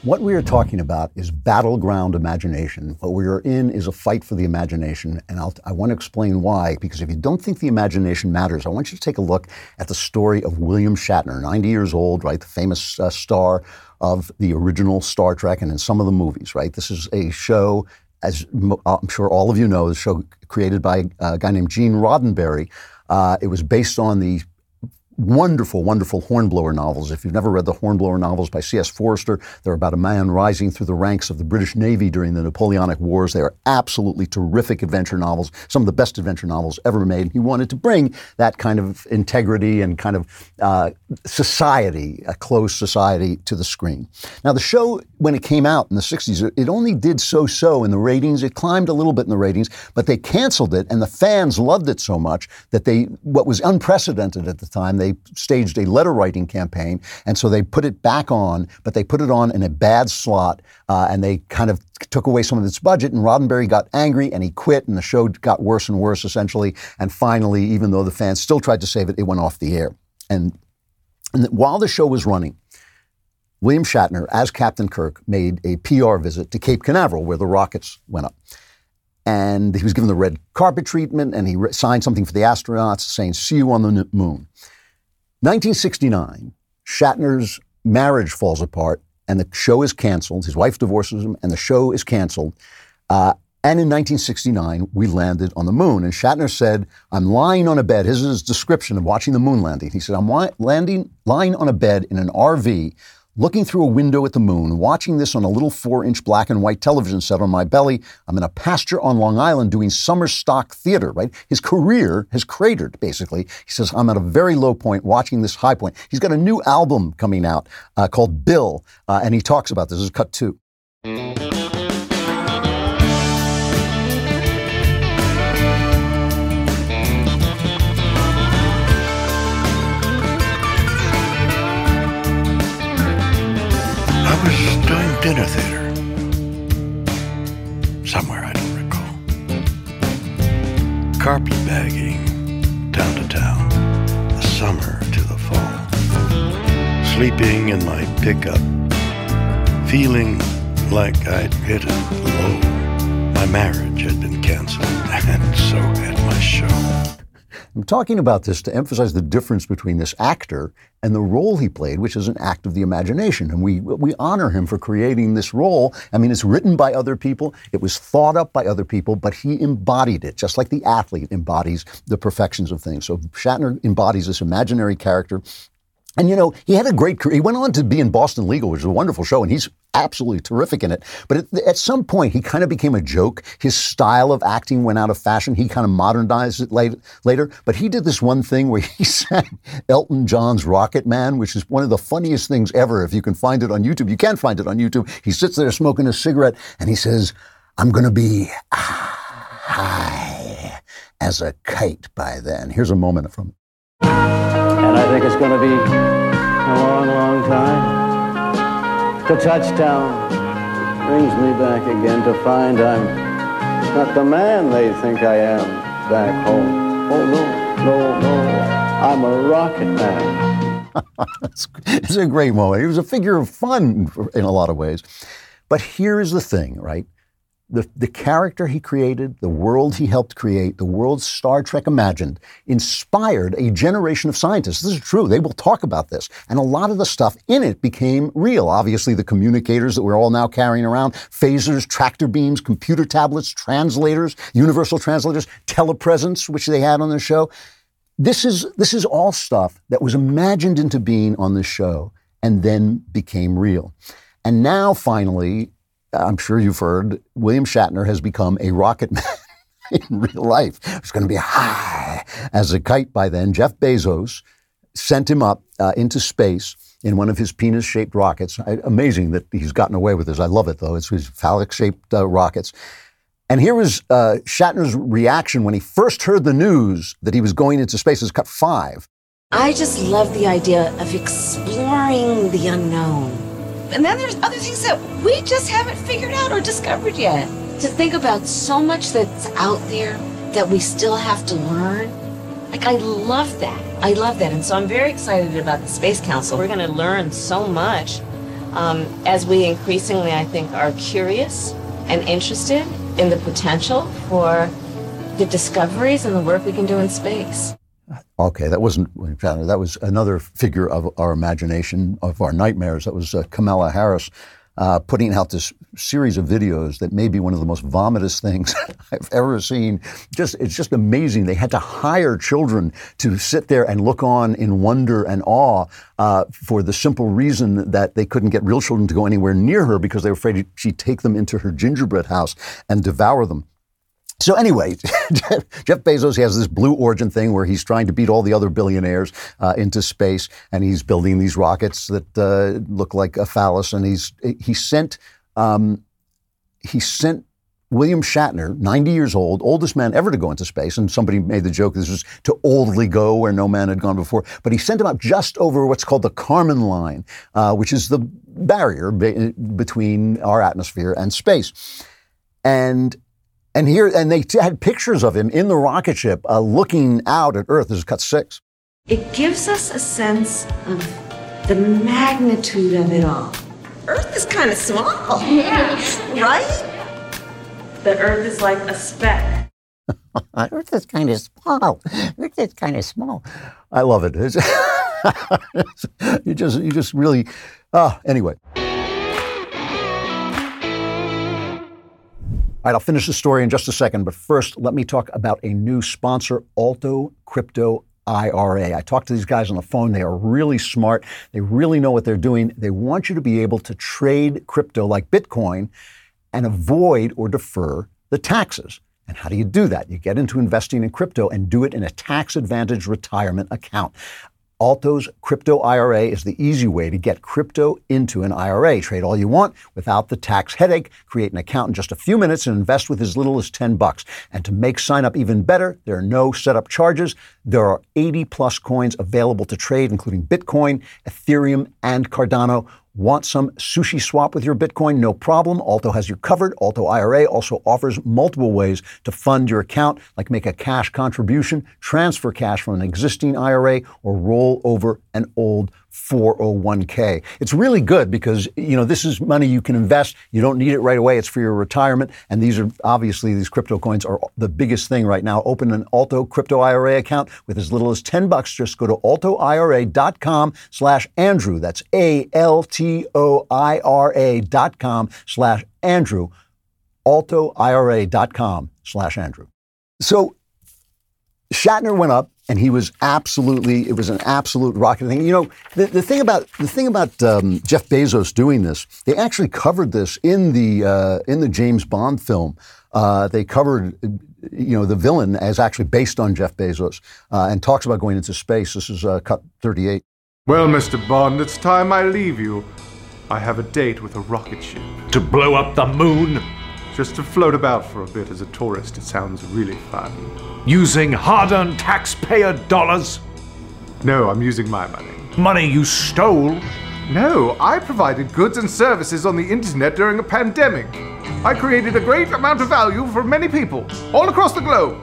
What we are talking about is battleground imagination. What we are in is a fight for the imagination, and I'll, I want to explain why. Because if you don't think the imagination matters, I want you to take a look at the story of William Shatner, 90 years old, right, the famous uh, star of the original Star Trek and in some of the movies, right. This is a show, as uh, I'm sure all of you know, the show created by a guy named Gene Roddenberry. Uh, it was based on the wonderful, wonderful Hornblower novels. If you've never read the Hornblower novels by C.S. Forester, they're about a man rising through the ranks of the British Navy during the Napoleonic Wars. They are absolutely terrific adventure novels, some of the best adventure novels ever made. He wanted to bring that kind of integrity and kind of uh, society, a closed society, to the screen. Now, the show, when it came out in the 60s, it- only did so so in the ratings. It climbed a little bit in the ratings, but they canceled it, and the fans loved it so much that they, what was unprecedented at the time, they staged a letter writing campaign, and so they put it back on, but they put it on in a bad slot, uh, and they kind of took away some of its budget. And Roddenberry got angry, and he quit, and the show got worse and worse essentially. And finally, even though the fans still tried to save it, it went off the air. And, and while the show was running, William Shatner, as Captain Kirk, made a PR visit to Cape Canaveral, where the rockets went up. And he was given the red carpet treatment, and he re- signed something for the astronauts saying, See you on the moon. 1969, Shatner's marriage falls apart, and the show is canceled. His wife divorces him, and the show is canceled. Uh, and in 1969, we landed on the moon. And Shatner said, I'm lying on a bed. His is his description of watching the moon landing. He said, I'm landing, lying on a bed in an RV, looking through a window at the moon, watching this on a little four inch black and white television set on my belly. I'm in a pasture on Long Island doing summer stock theater, right? His career has cratered, basically. He says, I'm at a very low point watching this high point. He's got a new album coming out uh, called Bill, uh, and he talks about this. This is cut two. Was doing dinner theater. Somewhere I don't recall. Carpet bagging, town to town, the summer to the fall. Sleeping in my pickup, feeling like I'd hit a low. My marriage had been canceled, and so had my show. I'm talking about this to emphasize the difference between this actor and the role he played, which is an act of the imagination. And we, we honor him for creating this role. I mean, it's written by other people, it was thought up by other people, but he embodied it, just like the athlete embodies the perfections of things. So Shatner embodies this imaginary character. And you know, he had a great career. He went on to be in Boston Legal, which is a wonderful show, and he's absolutely terrific in it. But at, at some point, he kind of became a joke. His style of acting went out of fashion. He kind of modernized it late, later. But he did this one thing where he sang Elton John's Rocket Man, which is one of the funniest things ever. If you can find it on YouTube, you can find it on YouTube. He sits there smoking a cigarette and he says, I'm going to be high as a kite by then. Here's a moment from And I think it's going to be a long, long time. To touchdown brings me back again to find I'm not the man they think I am back home. Oh, no, no, no. I'm a rocket man. it's, a great moment. He was a figure of fun in a lot of ways. But here is the thing, right? The, the character he created, the world he helped create, the world Star Trek imagined, inspired a generation of scientists. This is true. They will talk about this. And a lot of the stuff in it became real. Obviously, the communicators that we're all now carrying around, phasers, tractor beams, computer tablets, translators, universal translators, telepresence, which they had on the show. This is, this is all stuff that was imagined into being on this show and then became real. And now, finally, I'm sure you've heard, William Shatner has become a rocket man in real life. It's going to be high as a kite by then. Jeff Bezos sent him up uh, into space in one of his penis shaped rockets. I, amazing that he's gotten away with this. I love it, though. It's his phallic shaped uh, rockets. And here was uh, Shatner's reaction when he first heard the news that he was going into space. It's cut five. I just love the idea of exploring the unknown. And then there's other things that we just haven't figured out or discovered yet. To think about so much that's out there that we still have to learn. Like, I love that. I love that. And so I'm very excited about the Space Council. We're going to learn so much um, as we increasingly, I think, are curious and interested in the potential for the discoveries and the work we can do in space. Okay, that wasn't that was another figure of our imagination, of our nightmares. That was uh, Kamala Harris uh, putting out this series of videos that may be one of the most vomitous things I've ever seen. Just it's just amazing. They had to hire children to sit there and look on in wonder and awe uh, for the simple reason that they couldn't get real children to go anywhere near her because they were afraid she'd take them into her gingerbread house and devour them. So anyway, Jeff Bezos has this Blue Origin thing where he's trying to beat all the other billionaires uh, into space, and he's building these rockets that uh, look like a phallus. And he's he sent um, he sent William Shatner, 90 years old, oldest man ever to go into space. And somebody made the joke this was to oldly go where no man had gone before. But he sent him up just over what's called the Kármán line, uh, which is the barrier be- between our atmosphere and space. And and here, and they had pictures of him in the rocket ship uh, looking out at Earth. This is cut six. It gives us a sense of the magnitude of it all. Earth is kind of small. Yeah. right? The Earth is like a speck. Earth is kind of small. Earth is kind of small. I love it. You just, you just really. Ah, anyway. All right, I'll finish the story in just a second, but first, let me talk about a new sponsor, Alto Crypto IRA. I talked to these guys on the phone. They are really smart. They really know what they're doing. They want you to be able to trade crypto like Bitcoin and avoid or defer the taxes. And how do you do that? You get into investing in crypto and do it in a tax advantage retirement account. Alto's crypto IRA is the easy way to get crypto into an IRA. Trade all you want without the tax headache. Create an account in just a few minutes and invest with as little as 10 bucks. And to make sign up even better, there are no setup charges. There are 80 plus coins available to trade, including Bitcoin, Ethereum, and Cardano. Want some sushi swap with your Bitcoin? No problem. Alto has you covered. Alto IRA also offers multiple ways to fund your account, like make a cash contribution, transfer cash from an existing IRA, or roll over an old 401k. It's really good because, you know, this is money you can invest. You don't need it right away. It's for your retirement. And these are obviously these crypto coins are the biggest thing right now. Open an Alto crypto IRA account with as little as 10 bucks. Just go to altoira.com slash Andrew. That's A-L-T-O-I-R-A dot com slash Andrew. altoira.com slash Andrew. So Shatner went up and he was absolutely it was an absolute rocket thing you know the, the thing about the thing about um, jeff bezos doing this they actually covered this in the uh, in the james bond film uh, they covered you know the villain as actually based on jeff bezos uh, and talks about going into space this is uh, cut 38 Well, Mr. Bond, it's time I leave you. I have a date with a rocket ship. To blow up the moon? Just to float about for a bit as a tourist. It sounds really fun. Using hard earned taxpayer dollars? No, I'm using my money. Money you stole? No, I provided goods and services on the internet during a pandemic. I created a great amount of value for many people all across the globe.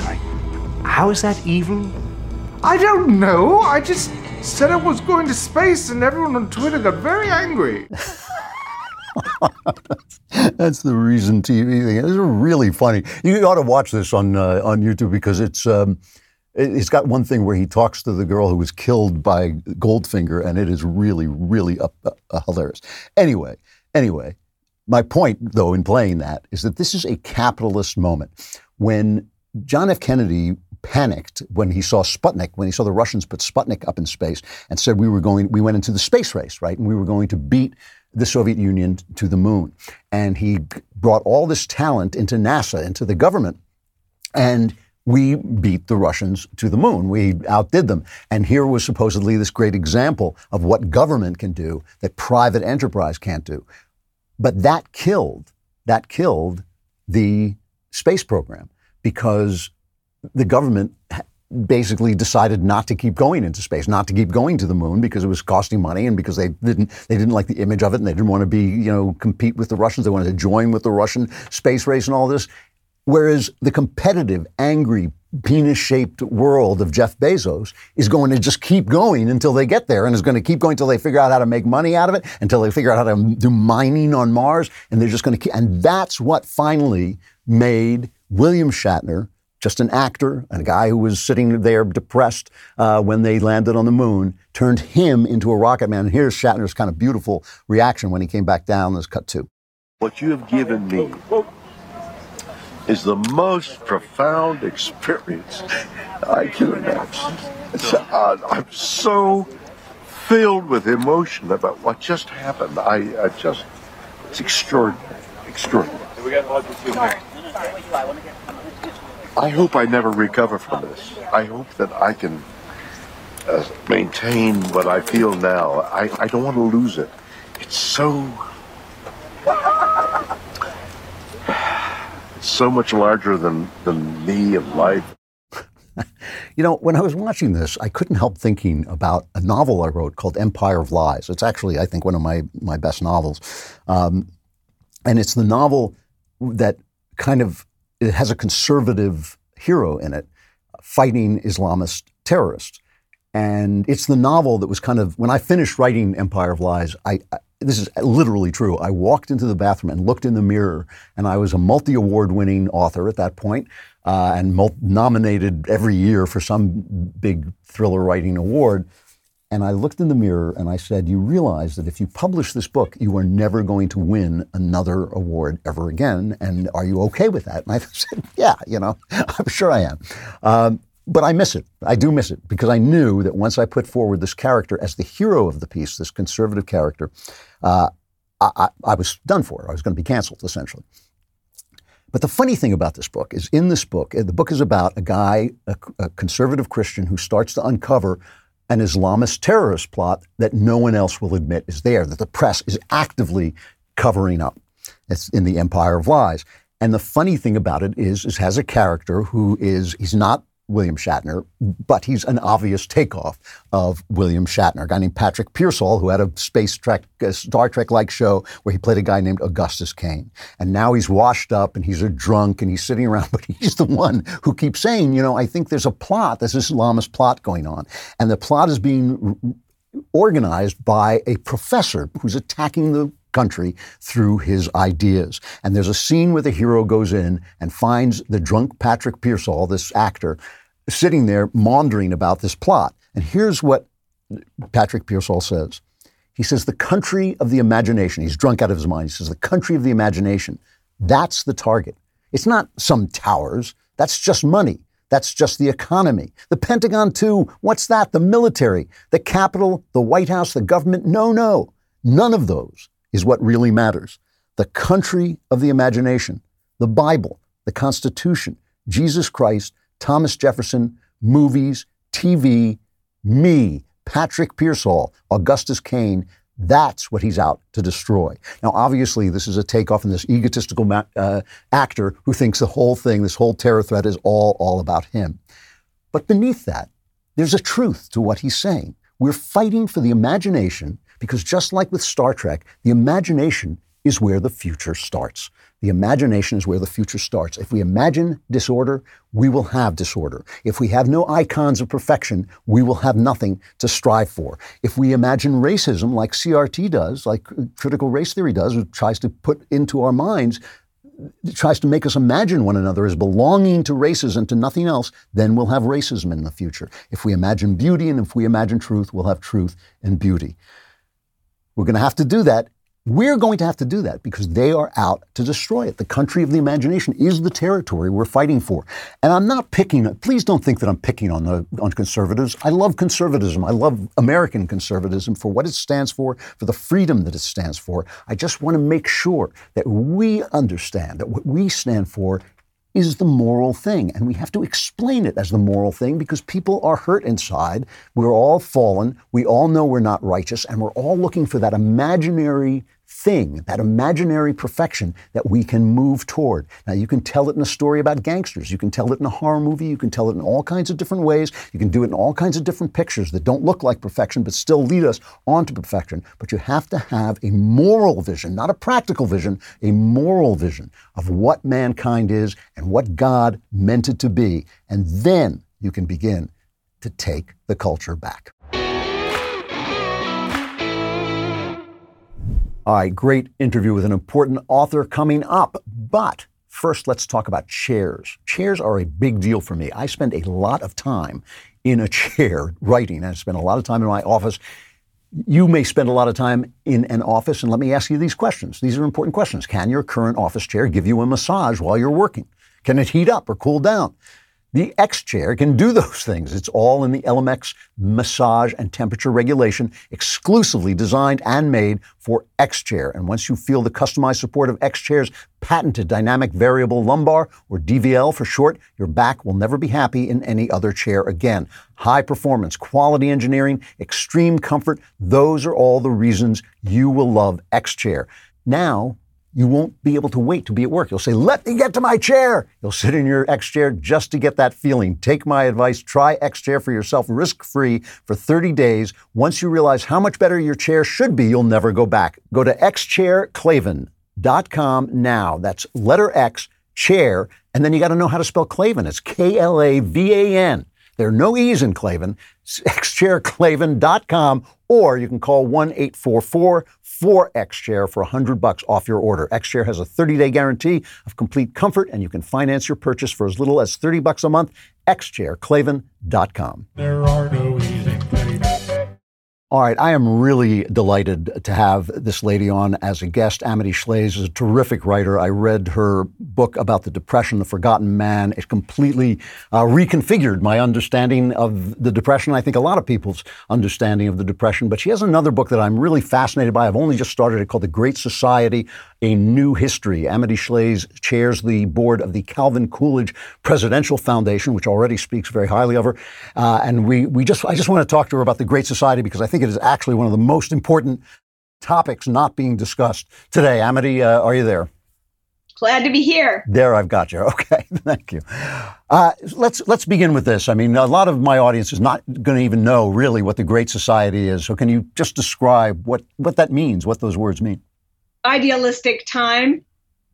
Sorry. How is that evil? I don't know. I just said I was going to space, and everyone on Twitter got very angry. That's the reason TV thing. It's really funny. You ought to watch this on uh, on YouTube because it's um, it- it's got one thing where he talks to the girl who was killed by Goldfinger, and it is really, really uh, uh, hilarious. Anyway, anyway, my point though in playing that is that this is a capitalist moment when John F. Kennedy panicked when he saw Sputnik, when he saw the Russians put Sputnik up in space and said we were going, we went into the space race, right? And we were going to beat the Soviet Union to the moon. And he brought all this talent into NASA, into the government. And we beat the Russians to the moon. We outdid them. And here was supposedly this great example of what government can do that private enterprise can't do. But that killed, that killed the space program because the government basically decided not to keep going into space, not to keep going to the moon because it was costing money and because they didn't they didn't like the image of it and they didn't want to be, you know, compete with the Russians. They wanted to join with the Russian space race and all this. Whereas the competitive, angry, penis shaped world of Jeff Bezos is going to just keep going until they get there and is going to keep going until they figure out how to make money out of it, until they figure out how to do mining on Mars. And they're just going to keep. And that's what finally made William Shatner, just an actor, and a guy who was sitting there depressed uh, when they landed on the moon, turned him into a rocket man. And here's Shatner's kind of beautiful reaction when he came back down. This cut two. What you have given me is the most profound experience I can imagine. Uh, I'm so filled with emotion about what just happened. I, I just, it's extraordinary, extraordinary. I hope I never recover from this. I hope that I can uh, maintain what I feel now. I, I don't want to lose it. It's so so much larger than, than me and life. You know, when I was watching this, I couldn't help thinking about a novel I wrote called Empire of Lies. It's actually, I think, one of my, my best novels. Um, and it's the novel that kind of it has a conservative hero in it fighting Islamist terrorists. And it's the novel that was kind of, when I finished writing Empire of Lies, I, I this is literally true. I walked into the bathroom and looked in the mirror, and I was a multi award winning author at that point, uh, and mul- nominated every year for some big thriller writing award. And I looked in the mirror and I said, You realize that if you publish this book, you are never going to win another award ever again. And are you okay with that? And I said, Yeah, you know, I'm sure I am. Um, but I miss it. I do miss it because I knew that once I put forward this character as the hero of the piece, this conservative character, uh, I, I, I was done for. I was going to be canceled, essentially. But the funny thing about this book is in this book, the book is about a guy, a, a conservative Christian, who starts to uncover an Islamist terrorist plot that no one else will admit is there, that the press is actively covering up. It's in the Empire of Lies. And the funny thing about it is, is has a character who is, he's not William Shatner, but he's an obvious takeoff of William Shatner, a guy named Patrick Pearsall, who had a space trek, a Star Trek-like show where he played a guy named Augustus Kane. And now he's washed up and he's a drunk and he's sitting around, but he's the one who keeps saying, you know, I think there's a plot, there's this Islamist plot going on. And the plot is being organized by a professor who's attacking the country through his ideas. And there's a scene where the hero goes in and finds the drunk Patrick Pearsall, this actor, sitting there maundering about this plot. And here's what Patrick Pearsall says. He says, the country of the imagination, he's drunk out of his mind. He says, the country of the imagination, that's the target. It's not some towers. That's just money. That's just the economy. The Pentagon, too. What's that? The military, the Capitol, the White House, the government. No, no. None of those is what really matters. The country of the imagination, the Bible, the Constitution, Jesus Christ, Thomas Jefferson, movies, TV, me, Patrick Pearsall, Augustus Kane. That's what he's out to destroy. Now, obviously, this is a takeoff in this egotistical ma- uh, actor who thinks the whole thing, this whole terror threat, is all all about him. But beneath that, there's a truth to what he's saying. We're fighting for the imagination because just like with Star Trek, the imagination is where the future starts. The imagination is where the future starts. If we imagine disorder, we will have disorder. If we have no icons of perfection, we will have nothing to strive for. If we imagine racism like CRT does, like uh, critical race theory does, which tries to put into our minds, tries to make us imagine one another as belonging to races and to nothing else, then we'll have racism in the future. If we imagine beauty and if we imagine truth, we'll have truth and beauty. We're going to have to do that. We're going to have to do that because they are out to destroy it. The country of the imagination is the territory we're fighting for. And I'm not picking, please don't think that I'm picking on, the, on conservatives. I love conservatism. I love American conservatism for what it stands for, for the freedom that it stands for. I just want to make sure that we understand that what we stand for is the moral thing. And we have to explain it as the moral thing because people are hurt inside. We're all fallen. We all know we're not righteous. And we're all looking for that imaginary thing, that imaginary perfection that we can move toward. Now, you can tell it in a story about gangsters. You can tell it in a horror movie. You can tell it in all kinds of different ways. You can do it in all kinds of different pictures that don't look like perfection but still lead us on to perfection. But you have to have a moral vision, not a practical vision, a moral vision of what mankind is and what God meant it to be. And then you can begin to take the culture back. All right, great interview with an important author coming up. But first, let's talk about chairs. Chairs are a big deal for me. I spend a lot of time in a chair writing. I spend a lot of time in my office. You may spend a lot of time in an office, and let me ask you these questions. These are important questions. Can your current office chair give you a massage while you're working? Can it heat up or cool down? The X chair can do those things. It's all in the ELEMAX massage and temperature regulation, exclusively designed and made for X chair. And once you feel the customized support of X chair's patented dynamic variable lumbar, or DVL for short, your back will never be happy in any other chair again. High performance, quality engineering, extreme comfort, those are all the reasons you will love X chair. Now, you won't be able to wait to be at work. You'll say, Let me get to my chair. You'll sit in your X chair just to get that feeling. Take my advice, try X chair for yourself risk free for 30 days. Once you realize how much better your chair should be, you'll never go back. Go to xchairklavan.com now. That's letter X, chair, and then you got to know how to spell Klavan. It's K L A V A N. There are no E's in Klavan. xchairklavan.com, or you can call 1 844 4XChair for 100 bucks off your order. XChair has a 30-day guarantee of complete comfort, and you can finance your purchase for as little as 30 bucks a month. xchairklavan.com. There are no in All right, I am really delighted to have this lady on as a guest. Amity Shlaes is a terrific writer. I read her book about the Depression, The Forgotten Man. It completely uh, reconfigured my understanding of the Depression. I think a lot of people's understanding of the Depression. But she has another book that I'm really fascinated by. I've only just started it called The Great Society, A New History. Amity Shlaes chairs the board of the Calvin Coolidge Presidential Foundation, which already speaks very highly of her. Uh, and we, we just, I just want to talk to her about the Great Society because I think it is actually one of the most important topics not being discussed today. Amity, uh, are you there? Glad to be here. There, I've got you. Okay, thank you. Uh, let's let's begin with this. I mean, a lot of my audience is not going to even know really what the Great Society is. So, can you just describe what what that means? What those words mean? Idealistic time,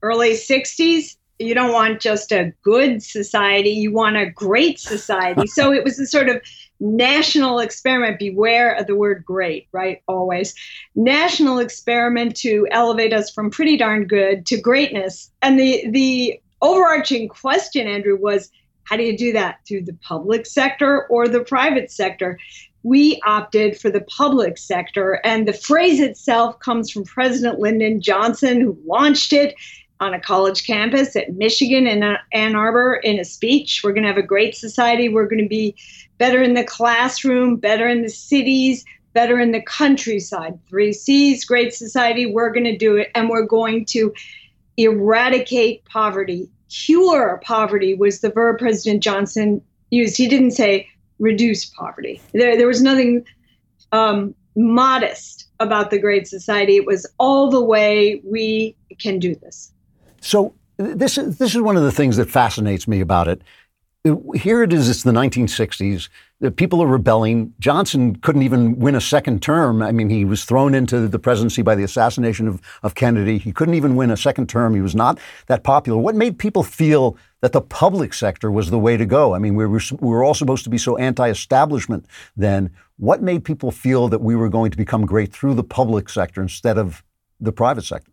early 60s. You don't want just a good society, you want a great society. so it was a sort of national experiment. Beware of the word great, right? Always. National experiment to elevate us from pretty darn good to greatness. And the the overarching question, Andrew, was how do you do that? Through the public sector or the private sector? We opted for the public sector, and the phrase itself comes from President Lyndon Johnson, who launched it on a college campus at Michigan in Ann Arbor in a speech. We're going to have a great society. We're going to be better in the classroom, better in the cities, better in the countryside. Three C's, great society. We're going to do it. And we're going to eradicate poverty. Cure poverty was the verb President Johnson used. He didn't say reduce poverty. There, there was nothing um, modest about the Great Society. It was all the way we can do this. So this is this is one of the things that fascinates me about it. Here it is. It's the 1960s. The people are rebelling. Johnson couldn't even win a second term. I mean, he was thrown into the presidency by the assassination of, of Kennedy. He couldn't even win a second term. He was not that popular. What made people feel that the public sector was the way to go? I mean, we were, we were all supposed to be so anti-establishment then. What made people feel that we were going to become great through the public sector instead of the private sector?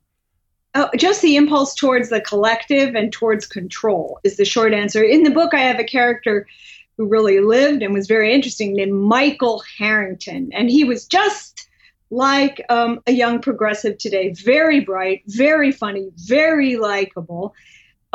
Oh, just the impulse towards the collective and towards control is the short answer. In the book, I have a character who really lived and was very interesting named Michael Harrington. And he was just like um, a young progressive today very bright, very funny, very likable.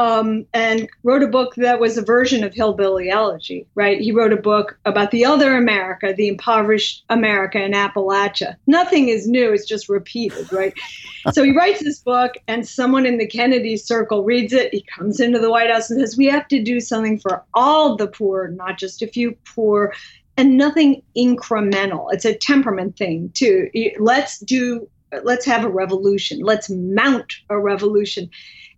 Um, and wrote a book that was a version of Hillbilly Elegy, right? He wrote a book about the other America, the impoverished America in Appalachia. Nothing is new, it's just repeated, right? so he writes this book, and someone in the Kennedy circle reads it. He comes into the White House and says, We have to do something for all the poor, not just a few poor, and nothing incremental. It's a temperament thing, too. Let's do, let's have a revolution, let's mount a revolution.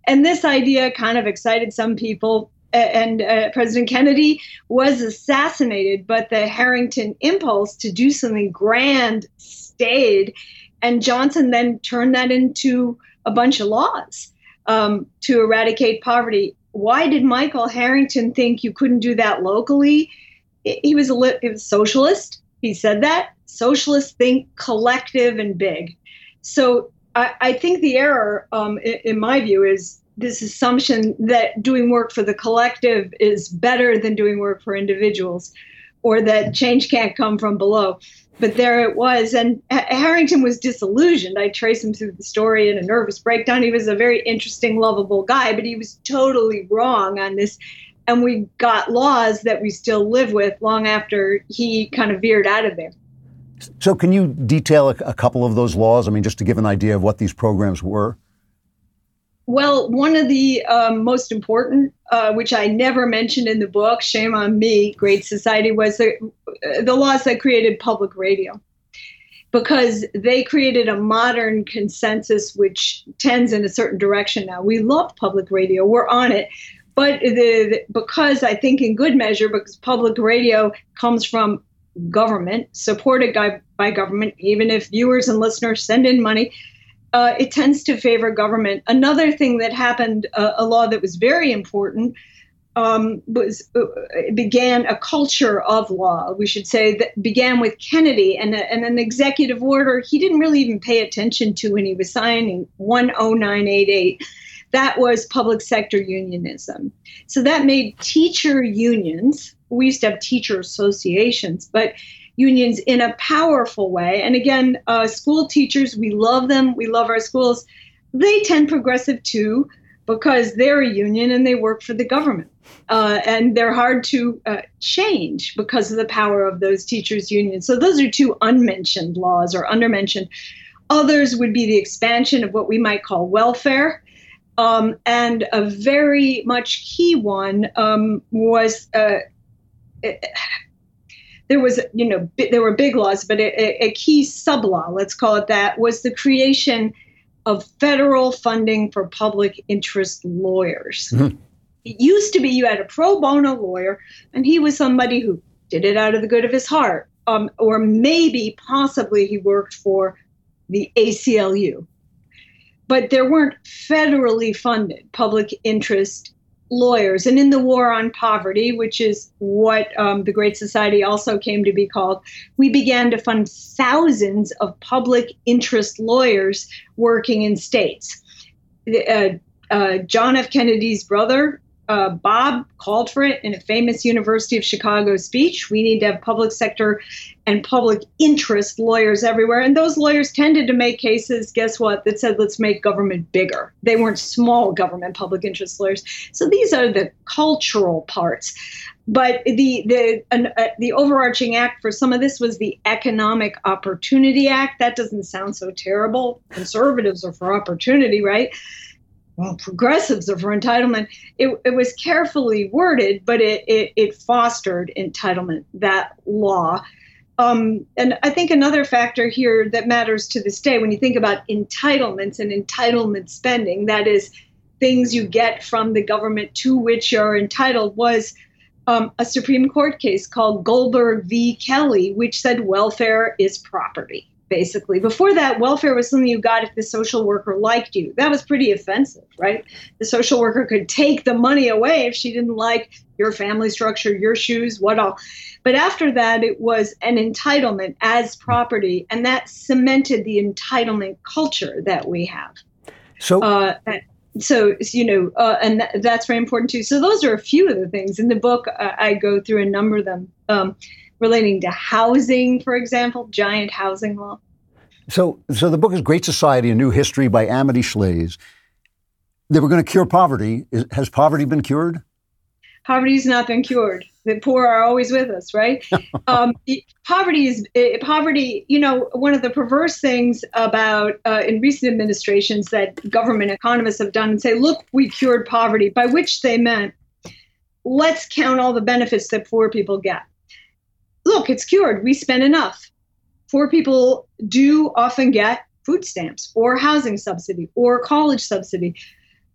And this idea kind of excited some people. And uh, President Kennedy was assassinated, but the Harrington impulse to do something grand stayed. And Johnson then turned that into a bunch of laws um, to eradicate poverty. Why did Michael Harrington think you couldn't do that locally? He was a li- he was socialist. He said that socialists think collective and big. So I, I think the error, um, in, in my view, is this assumption that doing work for the collective is better than doing work for individuals, or that change can't come from below. But there it was, and Harrington was disillusioned. I trace him through the story in a nervous breakdown. He was a very interesting, lovable guy, but he was totally wrong on this. And we got laws that we still live with long after he kind of veered out of there. So, can you detail a, a, couple of those laws? I mean, just to give an idea of what these programs were. Well, one of the um, most important, uh, which I never mentioned in the book, shame on me, Great Society, was the, the laws that created public radio. Because they created a modern consensus which tends in a certain direction now. We love public radio, we're on it. But the, the, because I think, in good measure, because public radio comes from government, supported by, government, even if viewers and listeners send in money, uh, it tends to favor government. Another thing that happened, uh, a law that was very important, um, was uh, began a culture of law. We should say that began with Kennedy and, and an executive order he didn't really even pay attention to when he was signing 10988 that was public sector unionism. So that made teacher unions, we used to have teacher associations, but unions in a powerful way. And again, uh, school teachers, we love them, we love our schools. They tend progressive too because they're a union and they work for the government. Uh, and they're hard to uh, change because of the power of those teachers' unions. So those are two unmentioned laws or undermentioned. Others would be the expansion of what we might call welfare. Um, and a very much key one um, was uh, there was, you know, there were big laws, but a, a key sub law, let's call it that, was the creation of federal funding for public interest lawyers. Mm-hmm. It used to be you had a pro bono lawyer, and he was somebody who did it out of the good of his heart, um, or maybe possibly he worked for the ACLU. But there weren't federally funded public interest lawyers. And in the war on poverty, which is what um, the Great Society also came to be called, we began to fund thousands of public interest lawyers working in states. Uh, uh, John F. Kennedy's brother, uh, Bob called for it in a famous University of Chicago speech. We need to have public sector and public interest lawyers everywhere. And those lawyers tended to make cases, guess what, that said, let's make government bigger. They weren't small government public interest lawyers. So these are the cultural parts. But the the uh, the overarching act for some of this was the Economic Opportunity Act. That doesn't sound so terrible. Conservatives are for opportunity, right? Well, progressives are for entitlement. It, it was carefully worded, but it, it, it fostered entitlement, that law. Um, and I think another factor here that matters to this day, when you think about entitlements and entitlement spending, that is things you get from the government to which you're entitled, was um, a Supreme Court case called Goldberg v. Kelly, which said welfare is property basically. Before that, welfare was something you got if the social worker liked you. That was pretty offensive, right? The social worker could take the money away if she didn't like your family structure, your shoes, what all. But after that, it was an entitlement as property, and that cemented the entitlement culture that we have. So, uh, so you know, uh, and th- that's very important too. So those are a few of the things in the book. Uh, I go through a number of them. Um, relating to housing, for example, giant housing law. So, so the book is Great Society: A New History by Amity Shlaes. they were going to cure poverty. Is, has poverty been cured? Poverty's not been cured. The poor are always with us, right? um, poverty is poverty. You know, one of the perverse things about uh, in recent administrations that government economists have done and say, "Look, we cured poverty," by which they meant, "Let's count all the benefits that poor people get." Look, it's cured. We spend enough. Poor people do often get food stamps or housing subsidy or college subsidy.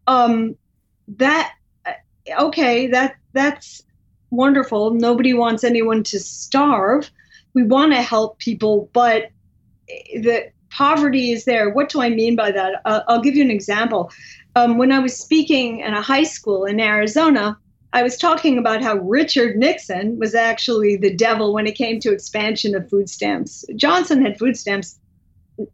Um, that okay, that that's wonderful. Nobody wants anyone to starve. We want to help people, but the poverty is there. What do I mean by that? Uh, I'll give you an example. Um, when I was speaking in a high school in Arizona, I was talking about how Richard Nixon was actually the devil when it came to expansion of food stamps. Johnson had food stamps.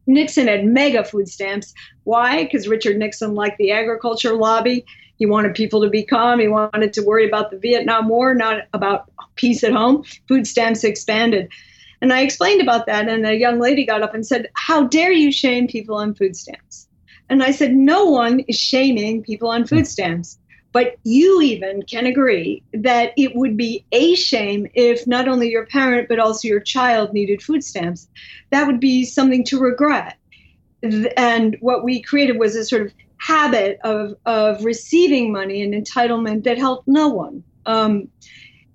Nixon had mega food stamps. Why? Because Richard Nixon liked the agriculture lobby. He wanted people to be calm. He wanted to worry about the Vietnam War, not about peace at home. Food stamps expanded. And I explained about that, and a young lady got up and said, How dare you shame people on food stamps? And I said, No one is shaming people on food stamps. But you even can agree that it would be a shame if not only your parent, but also your child needed food stamps. That would be something to regret. And what we created was a sort of habit of, of receiving money and entitlement that helped no one. Um,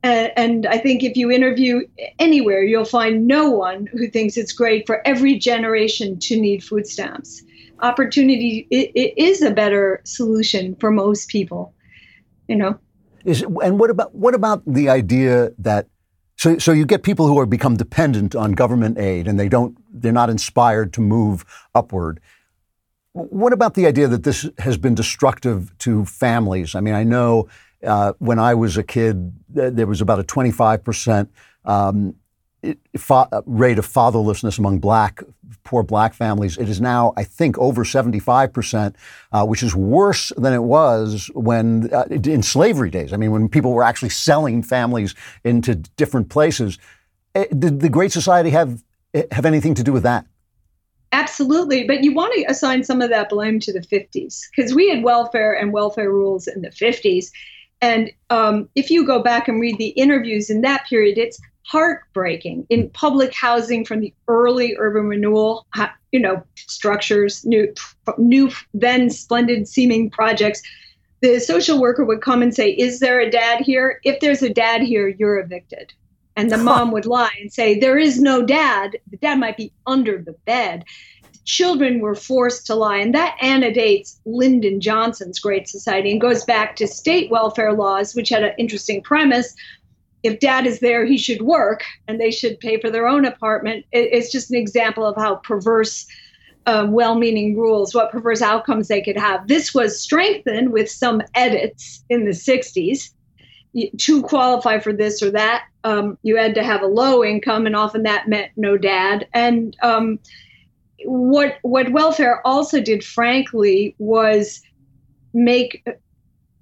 a- and I think if you interview anywhere, you'll find no one who thinks it's great for every generation to need food stamps. Opportunity i- i- is a better solution for most people, you know. Is and what about what about the idea that so so you get people who are become dependent on government aid and they don't they're not inspired to move upward. What about the idea that this has been destructive to families? I mean, I know uh, when I was a kid, there was about a 25 percent um, fa- rate of fatherlessness among black poor black families. It is now, I think, over 75 percent, uh, which is worse than it was when uh, in slavery days. I mean, when people were actually selling families into different places. Eh, Did the Great Society have eh, have anything to do with that? Absolutely, but you want to assign some of that blame to the 50s because we had welfare and welfare rules in the 50s. And um, if you go back and read the interviews in that period, it's heartbreaking in hmm. public housing from the early urban renewal, uh, you know, structures, new, new then splendid seeming projects. The social worker would come and say, "Is there a dad here? If there's a dad here, you're evicted." And the mom would lie and say, There is no dad. The dad might be under the bed. Children were forced to lie. And that antedates Lyndon Johnson's Great Society and goes back to state welfare laws, which had an interesting premise. If dad is there, he should work and they should pay for their own apartment. It- It's just an example of how perverse, um, well meaning rules, what perverse outcomes they could have. This was strengthened with some edits in the 60s to qualify for this or that, um, you had to have a low income, and often that meant no dad. And um, what what welfare also did, frankly, was make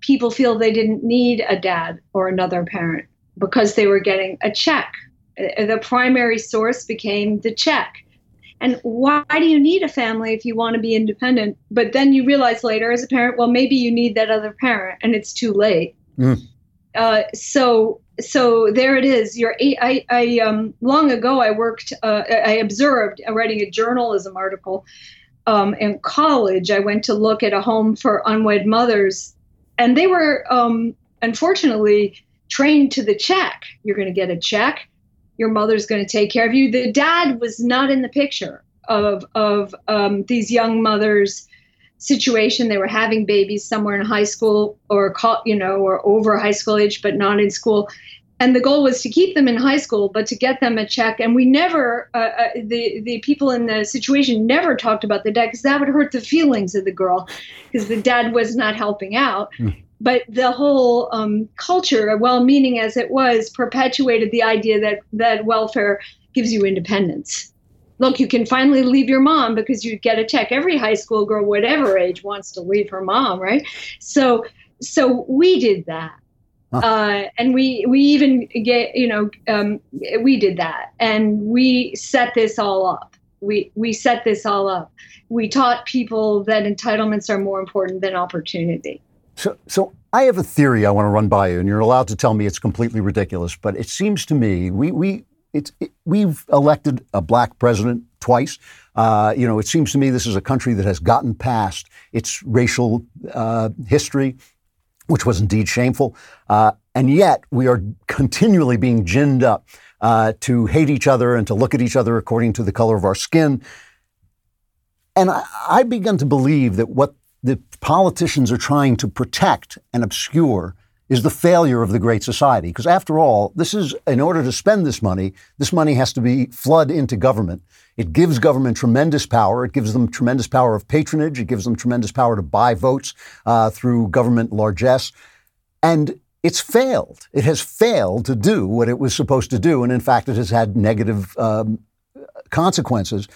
people feel they didn't need a dad or another parent because they were getting a check. Uh, The primary source became the check. And why do you need a family if you want to be independent? But then you realize later as a parent, well, maybe you need that other parent, and it's too late uh, so so there it is. You're I, I um long ago I worked uh, I observed uh, writing a journalism article um, in college. I went to look at a home for unwed mothers, and they were um, unfortunately trained to the check. You're going to get a check. Your mother's going to take care of you. The dad was not in the picture of of um, these young mothers situation they were having babies somewhere in high school or you know or over high school age but not in school and the goal was to keep them in high school but to get them a check and we never uh, uh, the the people in the situation never talked about the dad because that would hurt the feelings of the girl because the dad was not helping out but the whole um, culture well-meaning as it was perpetuated the idea that that welfare gives you independence look, you can finally leave your mom because you get a check. Every high school girl, whatever age, wants to leave her mom, right? So, so we did that, uh, and we we even get you know um, we did that, and we set this all up. we we set this all up. We taught people that entitlements are more important than opportunity. So, so I have a theory I want to run by you, and you're allowed to tell me it's completely ridiculous. But it seems to me we we it, we've elected a black president twice. Uh, you know, it seems to me this is a country that has gotten past its racial uh, history, which was indeed shameful, uh, and yet we are continually being ginned up uh, to hate each other and to look at each other according to the color of our skin. And I, I begun to believe that what the politicians are trying to protect and obscure is the failure of the Great Society. Because after all, this is, in order to spend this money, this money has to be flood into government. It gives government tremendous power. It gives them tremendous power of patronage. It gives them tremendous power to buy votes uh, through government largesse. And it's failed. It has failed to do what it was supposed to do. And in fact, it has had negative um, consequences.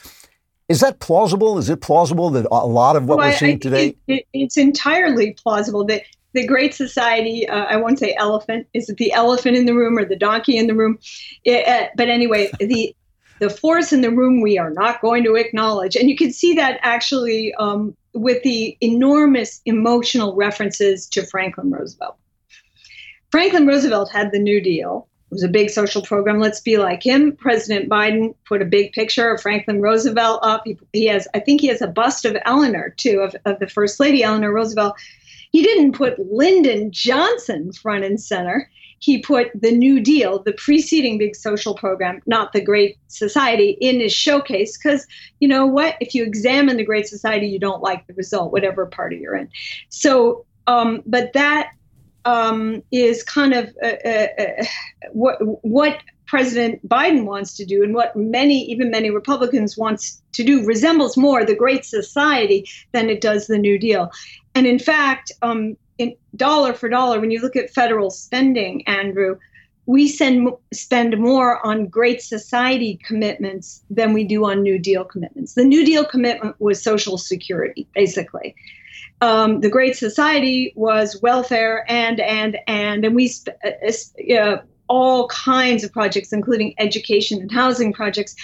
Is that plausible? Is it plausible that a lot of what Well, we're seeing I- today? it- it- it's entirely plausible that the Great Society, uh, I won't say elephant, is it the elephant in the room or the donkey in the room? It- uh, but anyway, the the force in the room we are not going to acknowledge. And you can see that actually um, with the enormous emotional references to Franklin Roosevelt. Franklin Roosevelt had the New Deal. It was a big social program. Let's be like him. President Biden put a big picture of Franklin Roosevelt up. He, he has, I think, he has a bust of Eleanor too, of, of the First Lady Eleanor Roosevelt. He didn't put Lyndon Johnson front and center. He put the New Deal, the preceding big social program, not the Great Society, in his showcase. Because you know what? If you examine the Great Society, you don't like the result, whatever party you're in. So, um, but that um, is kind of uh, uh, uh, what what President Biden wants to do, and what many, even many Republicans wants to do, resembles more the Great Society than it does the New Deal. And in fact, um, in dollar for dollar, when you look at federal spending, Andrew, we send spend more on Great Society commitments than we do on New Deal commitments. The New Deal commitment was Social Security, basically um, the Great Society was welfare and and and and we sp- uh, all kinds of projects, including education and housing projects.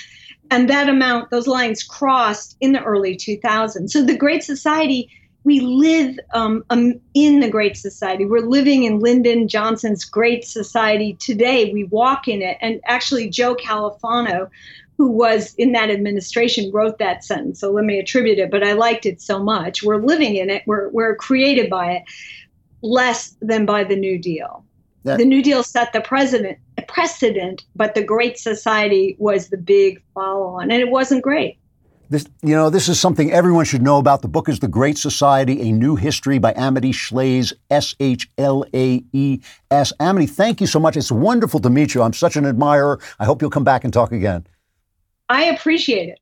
And that amount, those lines crossed in the early 2000s. So the Great Society, we live um, um, in the Great Society. We're living in Lyndon Johnson's Great Society today. We walk in it. And actually, Joe Califano, who was in that administration wrote that sentence. So let me attribute it, but I liked it so much. We're living in it, we're, we're created by it, less than by the New Deal. That- the New Deal set the president precedent, but the Great Society was the big follow on, and it wasn't great. This, you know, this is something everyone should know about. The book is The Great Society, A New History by Amity Shlaes, S H L A E S. Amity, thank you so much. It's wonderful to meet you. I'm such an admirer. I hope you'll come back and talk again. I appreciate it.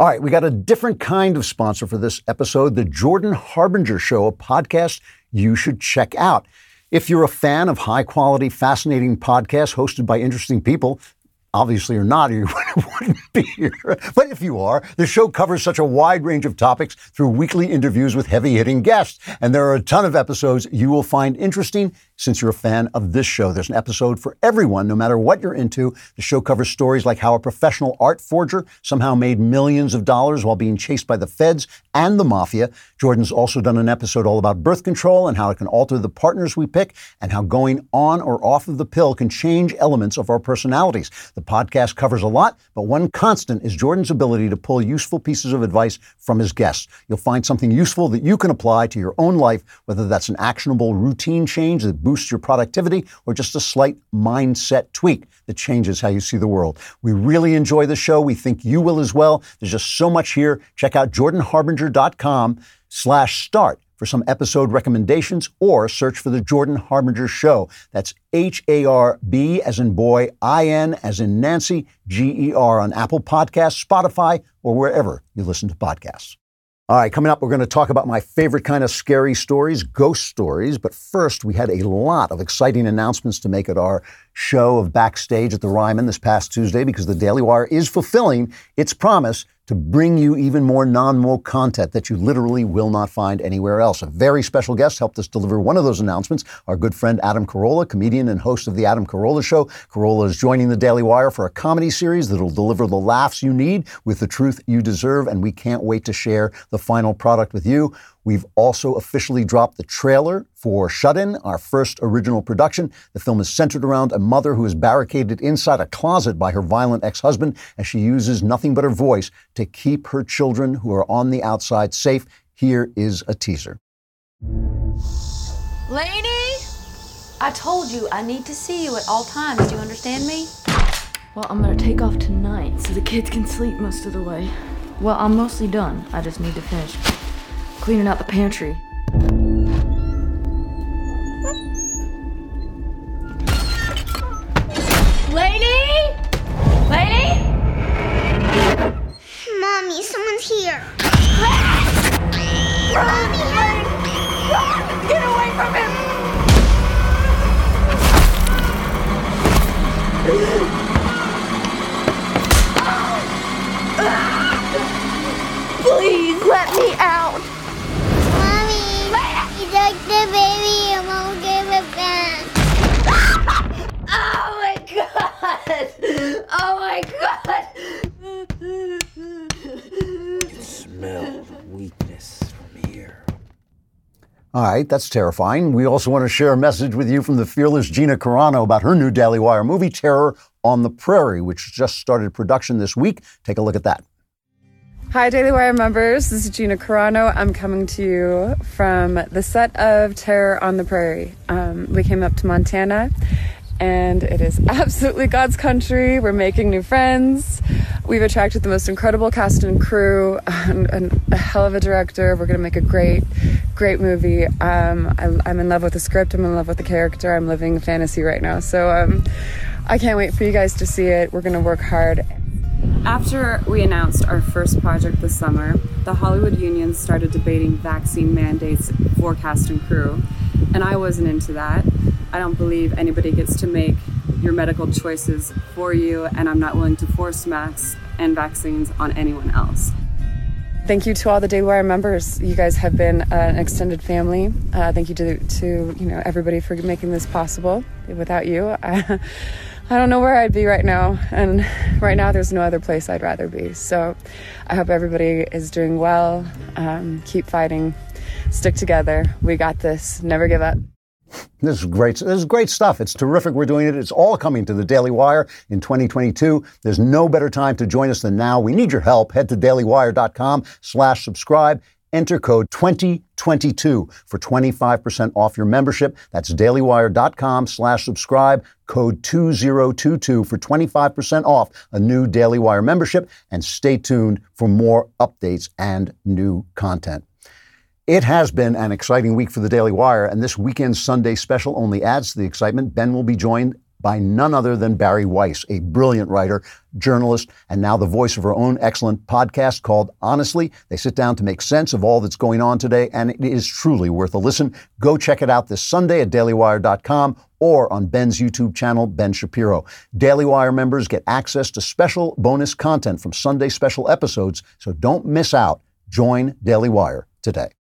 All right, we got a different kind of sponsor for this episode The Jordan Harbinger Show, a podcast you should check out. If you're a fan of high quality, fascinating podcasts hosted by interesting people, obviously you're not, or you wouldn't be here. But if you are, the show covers such a wide range of topics through weekly interviews with heavy hitting guests. And there are a ton of episodes you will find interesting since you're a fan of this show. There's an episode for everyone, no matter what you're into. The show covers stories like how a professional art forger somehow made millions of dollars while being chased by the feds and the mafia. Jordan's also done an episode all about birth control and how it can alter the partners we pick and how going on or off of the pill can change elements of our personalities. The podcast covers a lot, but one constant is Jordan's ability to pull useful pieces of advice from his guests. You'll find something useful that you can apply to your own life, whether that's an actionable routine change that boosts your productivity or just a slight mindset tweak that changes how you see the world. We really enjoy the show. We think you will as well. There's just so much here. Check out jordanharbinger.com slash start for some episode recommendations or search for the Jordan Harbinger Show. That's H A R B as in boy, I N as in Nancy, G E R on Apple Podcasts, Spotify, or wherever you listen to podcasts. All right, coming up, we're going to talk about my favorite kind of scary stories, ghost stories. But first, we had a lot of exciting announcements to make at our show of Backstage at the Ryman this past Tuesday because the Daily Wire is fulfilling its promise to bring you even more non woke content that you literally will not find anywhere else. A very special guest helped us deliver one of those announcements. Our good friend Adam Carolla, comedian and host of The Adam Carolla Show. Carolla is joining the Daily Wire for a comedy series that'll deliver the laughs you need with the truth you deserve, and we can't wait to share the final product with you. We've also officially dropped the trailer for Shut In, our first original production. The film is centered around a mother who is barricaded inside a closet by her violent ex husband as she uses nothing but her voice to keep her children who are on the outside safe. Here is a teaser. Lainey! I told you I need to see you at all times. Do you understand me? Well, I'm gonna take off tonight so the kids can sleep most of the way. Well, I'm mostly done. I just need to finish cleaning out the pantry. Lainey! Lainey! Mommy, someone's here. Mommy! Get away from him! Please let me out. Mommy, you took the baby and won't give it back. Oh my god! Oh my god! Smell weakness from here. All right, that's terrifying. We also want to share a message with you from the fearless Gina Carano about her new Daily Wire movie, Terror on the Prairie, which just started production this week. Take a look at that. Hi, Daily Wire members. This is Gina Carano. I'm coming to you from the set of Terror on the Prairie. Um, we came up to Montana, and it is absolutely God's country. We're making new friends. We've attracted the most incredible cast and crew, and, and a hell of a director. We're going to make a great, great movie. Um, I, I'm in love with the script. I'm in love with the character. I'm living fantasy right now. So um, I can't wait for you guys to see it. We're going to work hard. After we announced our first project this summer, the Hollywood Union started debating vaccine mandates for cast and crew, and I wasn't into that. I don't believe anybody gets to make your medical choices for you, and I'm not willing to force masks and vaccines on anyone else. Thank you to all the Daily Wire members. You guys have been uh, an extended family. Uh, thank you to, to you know everybody for making this possible. Without you, I, I don't know where I'd be right now, and right now there's no other place I'd rather be. So, I hope everybody is doing well. Um, keep fighting, stick together. We got this. Never give up. This is great. This is great stuff. It's terrific. We're doing it. It's all coming to the Daily Wire in 2022. There's no better time to join us than now. We need your help. Head to dailywire.com slash subscribe. Enter code 2022 for 25% off your membership. That's dailywire.com slash subscribe. Code 2022 for 25% off a new Daily Wire membership. And stay tuned for more updates and new content. It has been an exciting week for the Daily Wire, and this weekend's Sunday special only adds to the excitement. Ben will be joined by none other than Bari Weiss, a brilliant writer, journalist, and now the voice of her own excellent podcast called Honestly. They sit down to make sense of all that's going on today, and it is truly worth a listen. Go check it out this Sunday at dailywire.com or on Ben's YouTube channel, Ben Shapiro. Daily Wire members get access to special bonus content from Sunday special episodes, so don't miss out. Join Daily Wire today.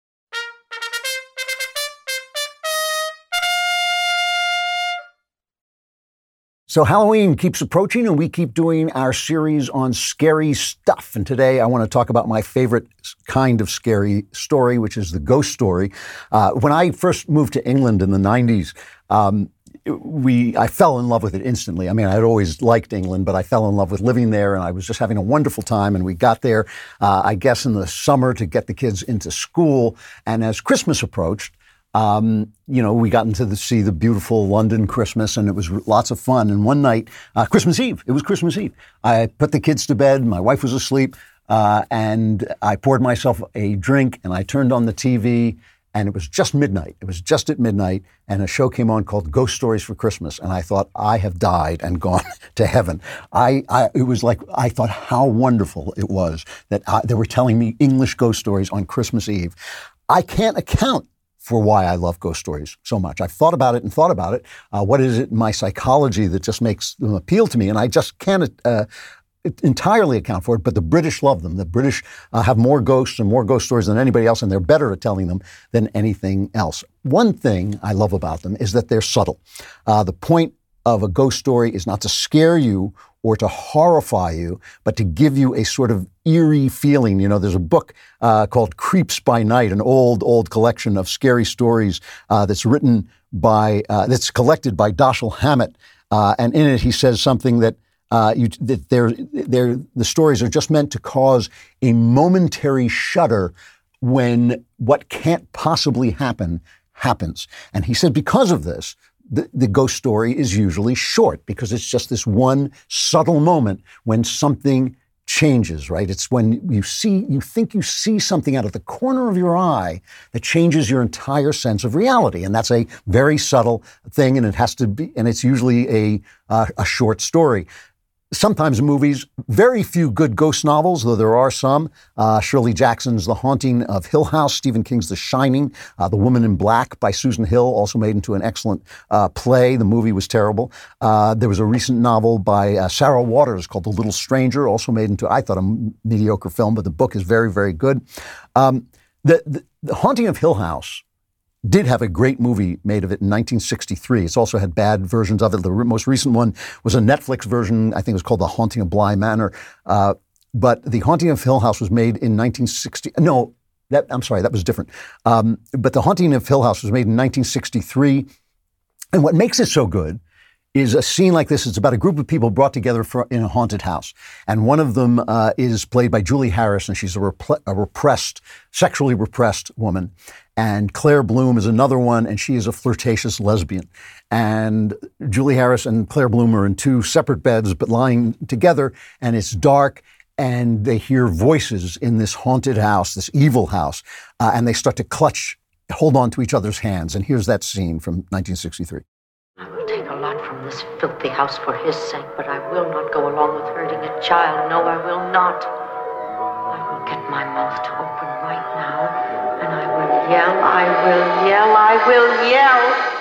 So Halloween keeps approaching and we keep doing our series on scary stuff. And today I want to talk about my favorite kind of scary story, which is the ghost story. Uh, when I first moved to England in the 90s, um, we I fell in love with it instantly. I mean, I'd always liked England, but I fell in love with living there, and I was just having a wonderful time. And we got there, uh, I guess, in the summer to get the kids into school. And as Christmas approached, um, you know, we got into the see the beautiful London Christmas, and it was lots of fun. And one night, uh, Christmas Eve, it was Christmas Eve. I put the kids to bed. My wife was asleep, uh, and I poured myself a drink, and I turned on the TV. And it was just midnight. It was just at midnight, and a show came on called Ghost Stories for Christmas. And I thought, I have died and gone to heaven. I, I it was like I thought how wonderful it was that I, they were telling me English ghost stories on Christmas Eve. I can't account for why I love ghost stories so much. I've thought about it and thought about it. Uh, what is it in my psychology that just makes them appeal to me? And I just can't uh, entirely account for it, but the British love them. The British uh, have more ghosts and more ghost stories than anybody else, and they're better at telling them than anything else. One thing I love about them is that they're subtle. Uh, the point of a ghost story is not to scare you or to horrify you, but to give you a sort of eerie feeling. You know, there's a book uh, called Creeps by Night, an old, old collection of scary stories uh, that's written by, uh, that's collected by Dashiell Hammett. Uh, and in it, he says something that uh, you, that they're, they're, the stories are just meant to cause a momentary shudder when what can't possibly happen happens. And he said because of this, the, the ghost story is usually short because it's just this one subtle moment when something changes, right? It's when you see, you think you see something out of the corner of your eye that changes your entire sense of reality. And that's a very subtle thing, and it has to be, and it's usually a, uh, a short story sometimes movies, very few good ghost novels, though there are some. Uh, Shirley Jackson's The Haunting of Hill House, Stephen King's The Shining, uh, The Woman in Black by Susan Hill, also made into an excellent uh, play. The movie was terrible. Uh, there was a recent novel by uh, Sarah Waters called The Little Stranger, also made into, I thought, a mediocre film, but the book is very, very good. Um, the, the, the Haunting of Hill House did have a great movie made of it in 1963. It's also had bad versions of it. The most recent one was a Netflix version. I think it was called The Haunting of Bly Manor. Uh, but The Haunting of Hill House was made in 1960. No, that, I'm sorry, that was different. Um, but The Haunting of Hill House was made in 1963. And what makes it so good is a scene like this. It's about a group of people brought together for, in a haunted house. And one of them uh, is played by Julie Harris, and she's a, a repressed, sexually repressed woman. And Claire Bloom is another one, and she is a flirtatious lesbian. And Julie Harris and Claire Bloom are in two separate beds, but lying together, and it's dark. And they hear voices in this haunted house, this evil house, uh, and they start to clutch, hold on to each other's hands. And here's that scene from 1963. I will take a lot from this filthy house for his sake, but I will not go along with hurting a child. No, I will not. I will get my mouth to open yell, I will yell, I will yell.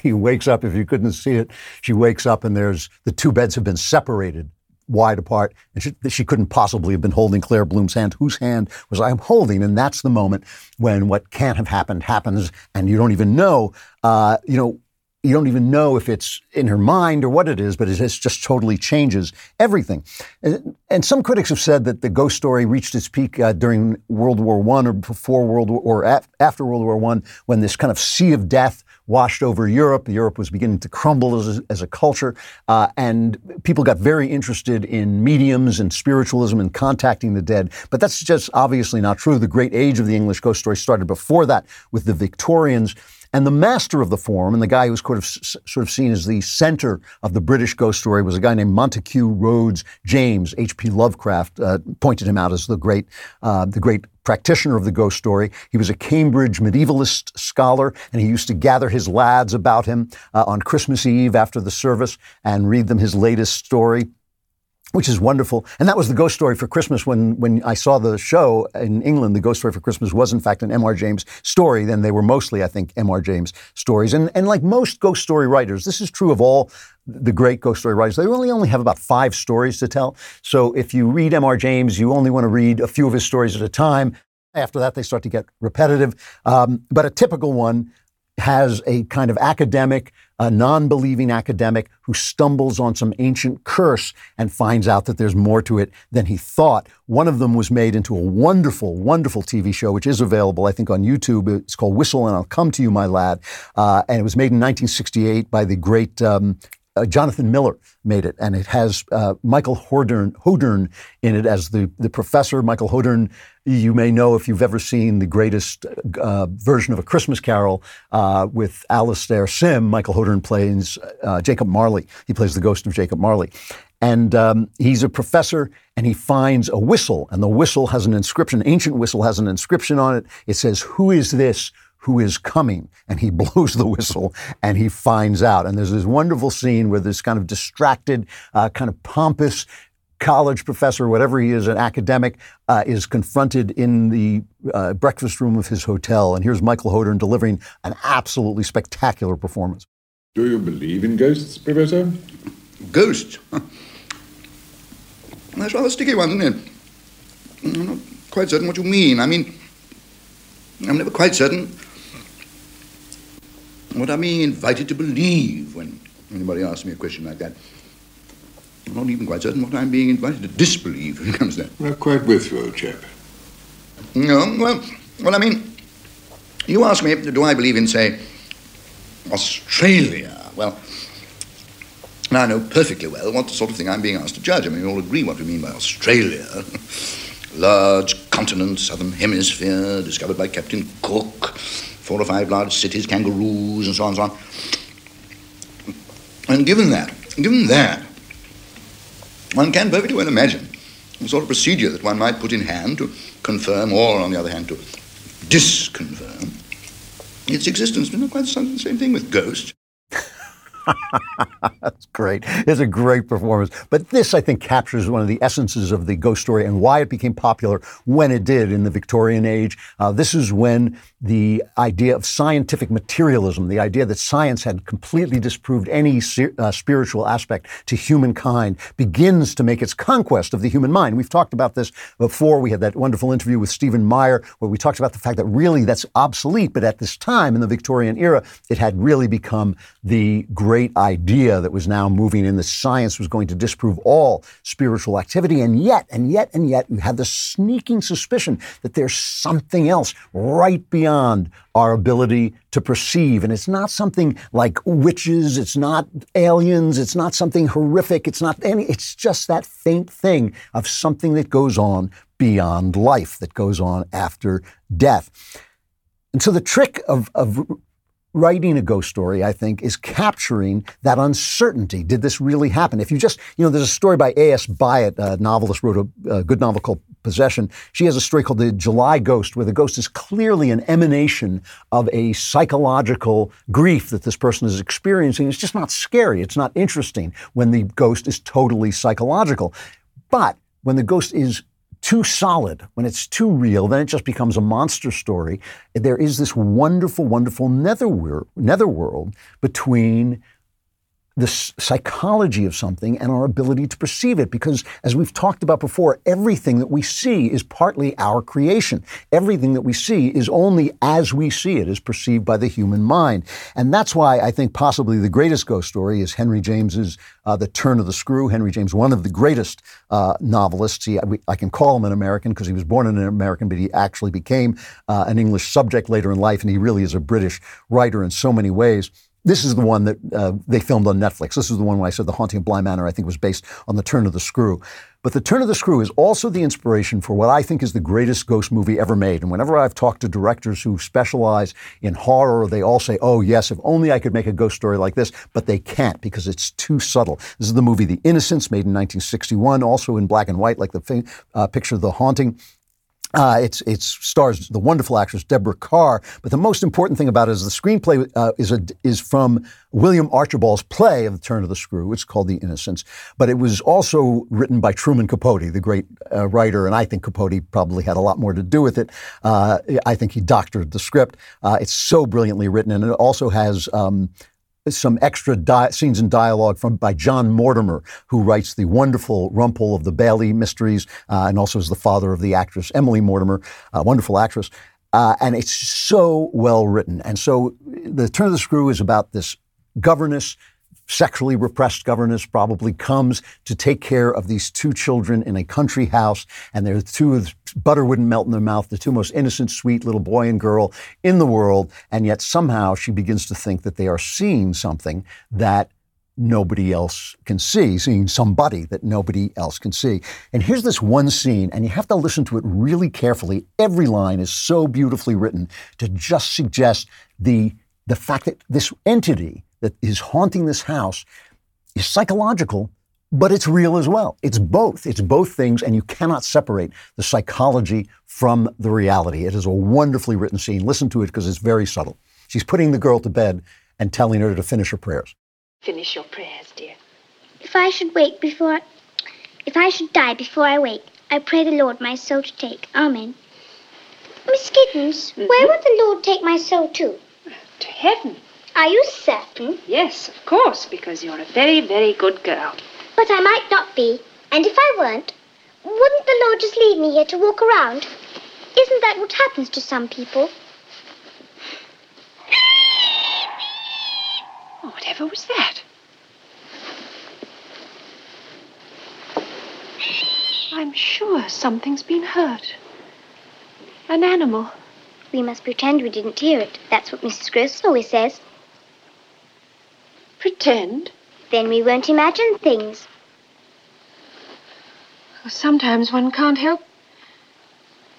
she wakes up, if you couldn't see it, she wakes up and there's the two beds have been separated wide apart. And she, she couldn't possibly have been holding Claire Bloom's hand. Whose hand was I am holding? And that's the moment when what can't have happened happens, and you don't even know, uh, you know, you don't even know if it's in her mind or what it is, but it just, totally changes everything. And, and some critics have said that the ghost story reached its peak uh, during World War One or before World War or af- after World War One, when this kind of sea of death washed over Europe. Europe was beginning to crumble as a, as a culture, uh, and people got very interested in mediums and spiritualism and contacting the dead. But that's just obviously not true. The great age of the English ghost story started before that with the Victorians. And the master of the form, and the guy who was sort of, sort of seen as the center of the British ghost story, was a guy named Montague Rhodes James. H.P. Lovecraft uh, pointed him out as the great, uh, the great practitioner of the ghost story. He was a Cambridge medievalist scholar, and he used to gather his lads about him uh, on Christmas Eve after the service and read them his latest story which is wonderful. And that was the ghost story for Christmas when, when I saw the show in England. The ghost story for Christmas was, in fact, an M.R. James story. Then they were mostly, I think, M.R. James stories. And, and like most ghost story writers, this is true of all the great ghost story writers. They really only have about five stories to tell. So if you read M.R. James, you only want to read a few of his stories at a time. After that, they start to get repetitive. Um, but a typical one has a kind of academic, a non believing academic who stumbles on some ancient curse and finds out that there's more to it than he thought. One of them was made into a wonderful, wonderful TV show, which is available, I think, on YouTube. It's called Whistle and I'll Come to You, My Lad. Uh, and it was made in 1968 by the great um, uh, Jonathan Miller made it, and it has uh, Michael Hordern, Hordern in it as the, the professor. Michael Hordern, you may know if you've ever seen the greatest uh, version of A Christmas Carol uh, with Alastair Sim. Michael Hordern plays uh, Jacob Marley. He plays the ghost of Jacob Marley. And um, he's a professor, and he finds a whistle, and the whistle has an inscription. Ancient whistle has an inscription on it. It says, "Who is this?" Who is coming? And he blows the whistle and he finds out. And there's this wonderful scene where this kind of distracted, uh, kind of pompous college professor, whatever he is, an academic, uh, is confronted in the uh, breakfast room of his hotel. And here's Michael Hordern delivering an absolutely spectacular performance. Do you believe in ghosts, Professor? Ghosts? That's rather a sticky one, isn't it? I'm not quite certain what you mean. I mean, I'm never quite certain what I'm being invited to believe when anybody asks me a question like that. I'm not even quite certain what I'm being invited to disbelieve when it comes to that. We're quite with you, old chap. No, well, well, I mean, you ask me, do I believe in, say, Australia? Well, now I know perfectly well what sort of thing I'm being asked to judge. I mean, we all agree what we mean by Australia. Large continent, southern hemisphere, discovered by Captain Cook, four or five large cities, kangaroos, and so on and so on. And given that, given that, one can perfectly well imagine the sort of procedure that one might put in hand to confirm or, on the other hand, to disconfirm its existence. But not quite the same thing with ghosts. That's great. It's a great performance. But this, I think, captures one of the essences of the ghost story and why it became popular when it did in the Victorian age. Uh, this is when the idea of scientific materialism, the idea that science had completely disproved any uh, spiritual aspect to humankind, begins to make its conquest of the human mind. We've talked about this before. We had that wonderful interview with Stephen Meyer where we talked about the fact that really that's obsolete, but at this time in the Victorian era, it had really become the great idea that was now moving in. The science was going to disprove all spiritual activity, and yet, and yet, and yet, you have the sneaking suspicion that there's something else right beyond our ability to perceive. And it's not something like witches, it's not aliens, it's not something horrific, it's not any, it's just that faint thing of something that goes on beyond life, that goes on after death. And so the trick of, of writing a ghost story, I think, is capturing that uncertainty. Did this really happen? If you just, you know, there's a story by A.S. Byatt, a novelist, wrote a, a good novel called Possession. She has a story called The July Ghost, where the ghost is clearly an emanation of a psychological grief that this person is experiencing. It's just not scary. It's not interesting when the ghost is totally psychological. But when the ghost is too solid, when it's too real, then it just becomes a monster story. There is this wonderful, wonderful netherworld, netherworld between the psychology of something and our ability to perceive it. Because as we've talked about before, everything that we see is partly our creation. Everything that we see is only as we see it, is perceived by the human mind. And that's why I think possibly the greatest ghost story is Henry James's uh, The Turn of the Screw. Henry James, one of the greatest uh, novelists. He, I can call him an American because he was born an American, but he actually became uh, an English subject later in life, and he really is a British writer in so many ways. This is the one that uh, they filmed on Netflix. This is the one where I said The Haunting of Bly Manor, I think, was based on The Turn of the Screw. But The Turn of the Screw is also the inspiration for what I think is the greatest ghost movie ever made. And whenever I've talked to directors who specialize in horror, they all say, oh, yes, if only I could make a ghost story like this. But they can't because it's too subtle. This is the movie The Innocents, made in 1961, also in black and white, like the uh, picture of The Haunting. Uh, it's it stars the wonderful actress Deborah Kerr, but the most important thing about it is the screenplay uh, is a, is from William Archibald's play of The Turn of the Screw. It's called The Innocents, but it was also written by Truman Capote, the great uh, writer, and I think Capote probably had a lot more to do with it. Uh, I think he doctored the script. Uh, it's so brilliantly written, and it also has. Um, some extra di- scenes and dialogue from by John Mortimer, who writes the wonderful Rumpole of the Bailey mysteries, uh, and also is the father of the actress Emily Mortimer, a wonderful actress. Uh, and it's so well written. And so, the Turn of the Screw is about this governess sexually repressed governess probably comes to take care of these two children in a country house, and they're two butter wouldn't melt in their mouth, the two most innocent, sweet little boy and girl in the world, and yet somehow she begins to think that they are seeing something that nobody else can see, seeing somebody that nobody else can see. And here's this one scene, and you have to listen to it really carefully. Every line is so beautifully written to just suggest the the fact that this entity that is haunting this house is psychological, but it's real as well. It's both. It's both things, and you cannot separate the psychology from the reality. It is a wonderfully written scene. Listen to it because it's very subtle. She's putting the girl to bed and telling her to finish her prayers. Finish your prayers, dear. If I should wake before. If I should die before I wake, I pray the Lord my soul to take. Amen. Miss Giddens, mm-hmm. where would the Lord take my soul to? To heaven. Are you certain? Yes, of course, because you're a very, very good girl. But I might not be. And if I weren't, wouldn't the Lord just leave me here to walk around? Isn't that what happens to some people? Oh, whatever was that? I'm sure something's been hurt. An animal. We must pretend we didn't hear it. That's what Mrs. Gross always says. Pretend? Then we won't imagine things. Sometimes one can't help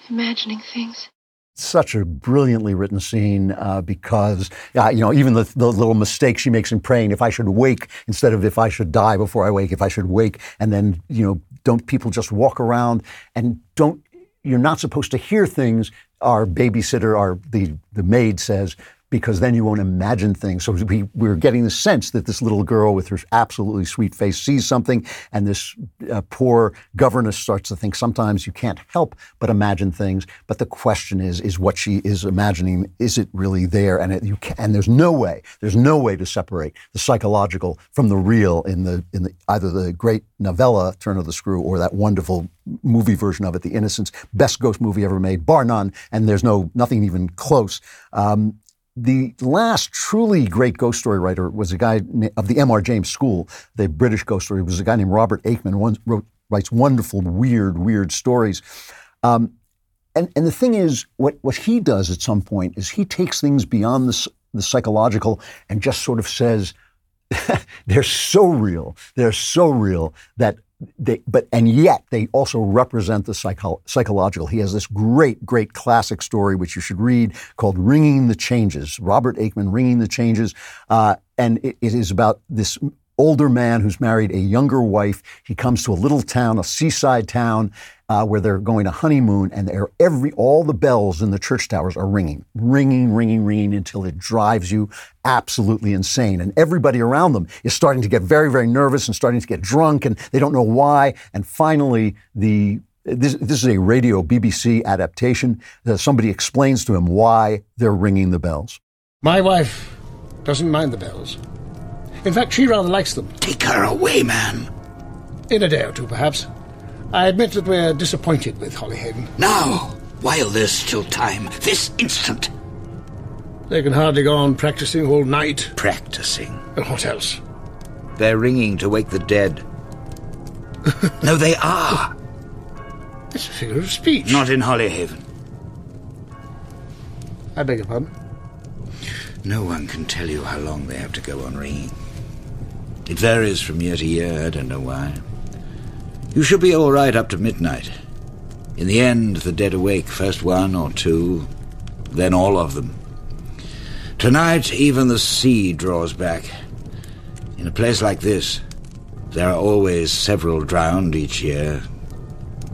imagining things. Such a brilliantly written scene uh, because, uh, you know, even the, the little mistake she makes in praying, if I should wake instead of if I should die before I wake, if I should wake, and then, you know, don't people just walk around and don't, you're not supposed to hear things. Our babysitter, our, the, the maid says, because then you won't imagine things. So we, we're getting the sense that this little girl with her absolutely sweet face sees something, and this uh, poor governess starts to think sometimes you can't help but imagine things. But the question is, is what she is imagining, is it really there? And it, can, and there's no way, there's no way to separate the psychological from the real in the in the either the great novella Turn of the Screw or that wonderful movie version of it, The Innocents, best ghost movie ever made, bar none. And there's no nothing even close. Um, the last truly great ghost story writer was a guy of the M.R. James School, the British ghost story, was a guy named Robert Aickman, one, wrote, writes wonderful, weird, weird stories. Um, and, and the thing is, what, what he does at some point is he takes things beyond the, the psychological and just sort of says, they're so real, they're so real that they, but and yet they also represent the psycho- psychological. He has this great, great classic story which you should read called "Ringing the Changes." Robert Aickman, "Ringing the Changes," uh, and it, it is about this older man who's married a younger wife. He comes to a little town, a seaside town, uh, where they're going to honeymoon, and they're every all the bells in the church towers are ringing, ringing, ringing, ringing until it drives you absolutely insane. And everybody around them is starting to get very, very nervous and starting to get drunk, and they don't know why. And finally, the this, this is a radio BBC adaptation. Uh, somebody explains to him why they're ringing the bells. My wife doesn't mind the bells. In fact, she rather likes them. Take her away, man. In a day or two, perhaps. I admit that we're disappointed with Holihaven. Now, while there's still time, this instant. They can hardly go on practicing all night. Practicing? And what else? They're ringing to wake the dead. no, they are. It's a figure of speech. Not in Holihaven. I beg your pardon? No one can tell you how long they have to go on ringing. It varies from year to year, I don't know why. You should be all right up to midnight. In the end, the dead awake, first one or two, then all of them. Tonight, even the sea draws back. In a place like this, there are always several drowned each year.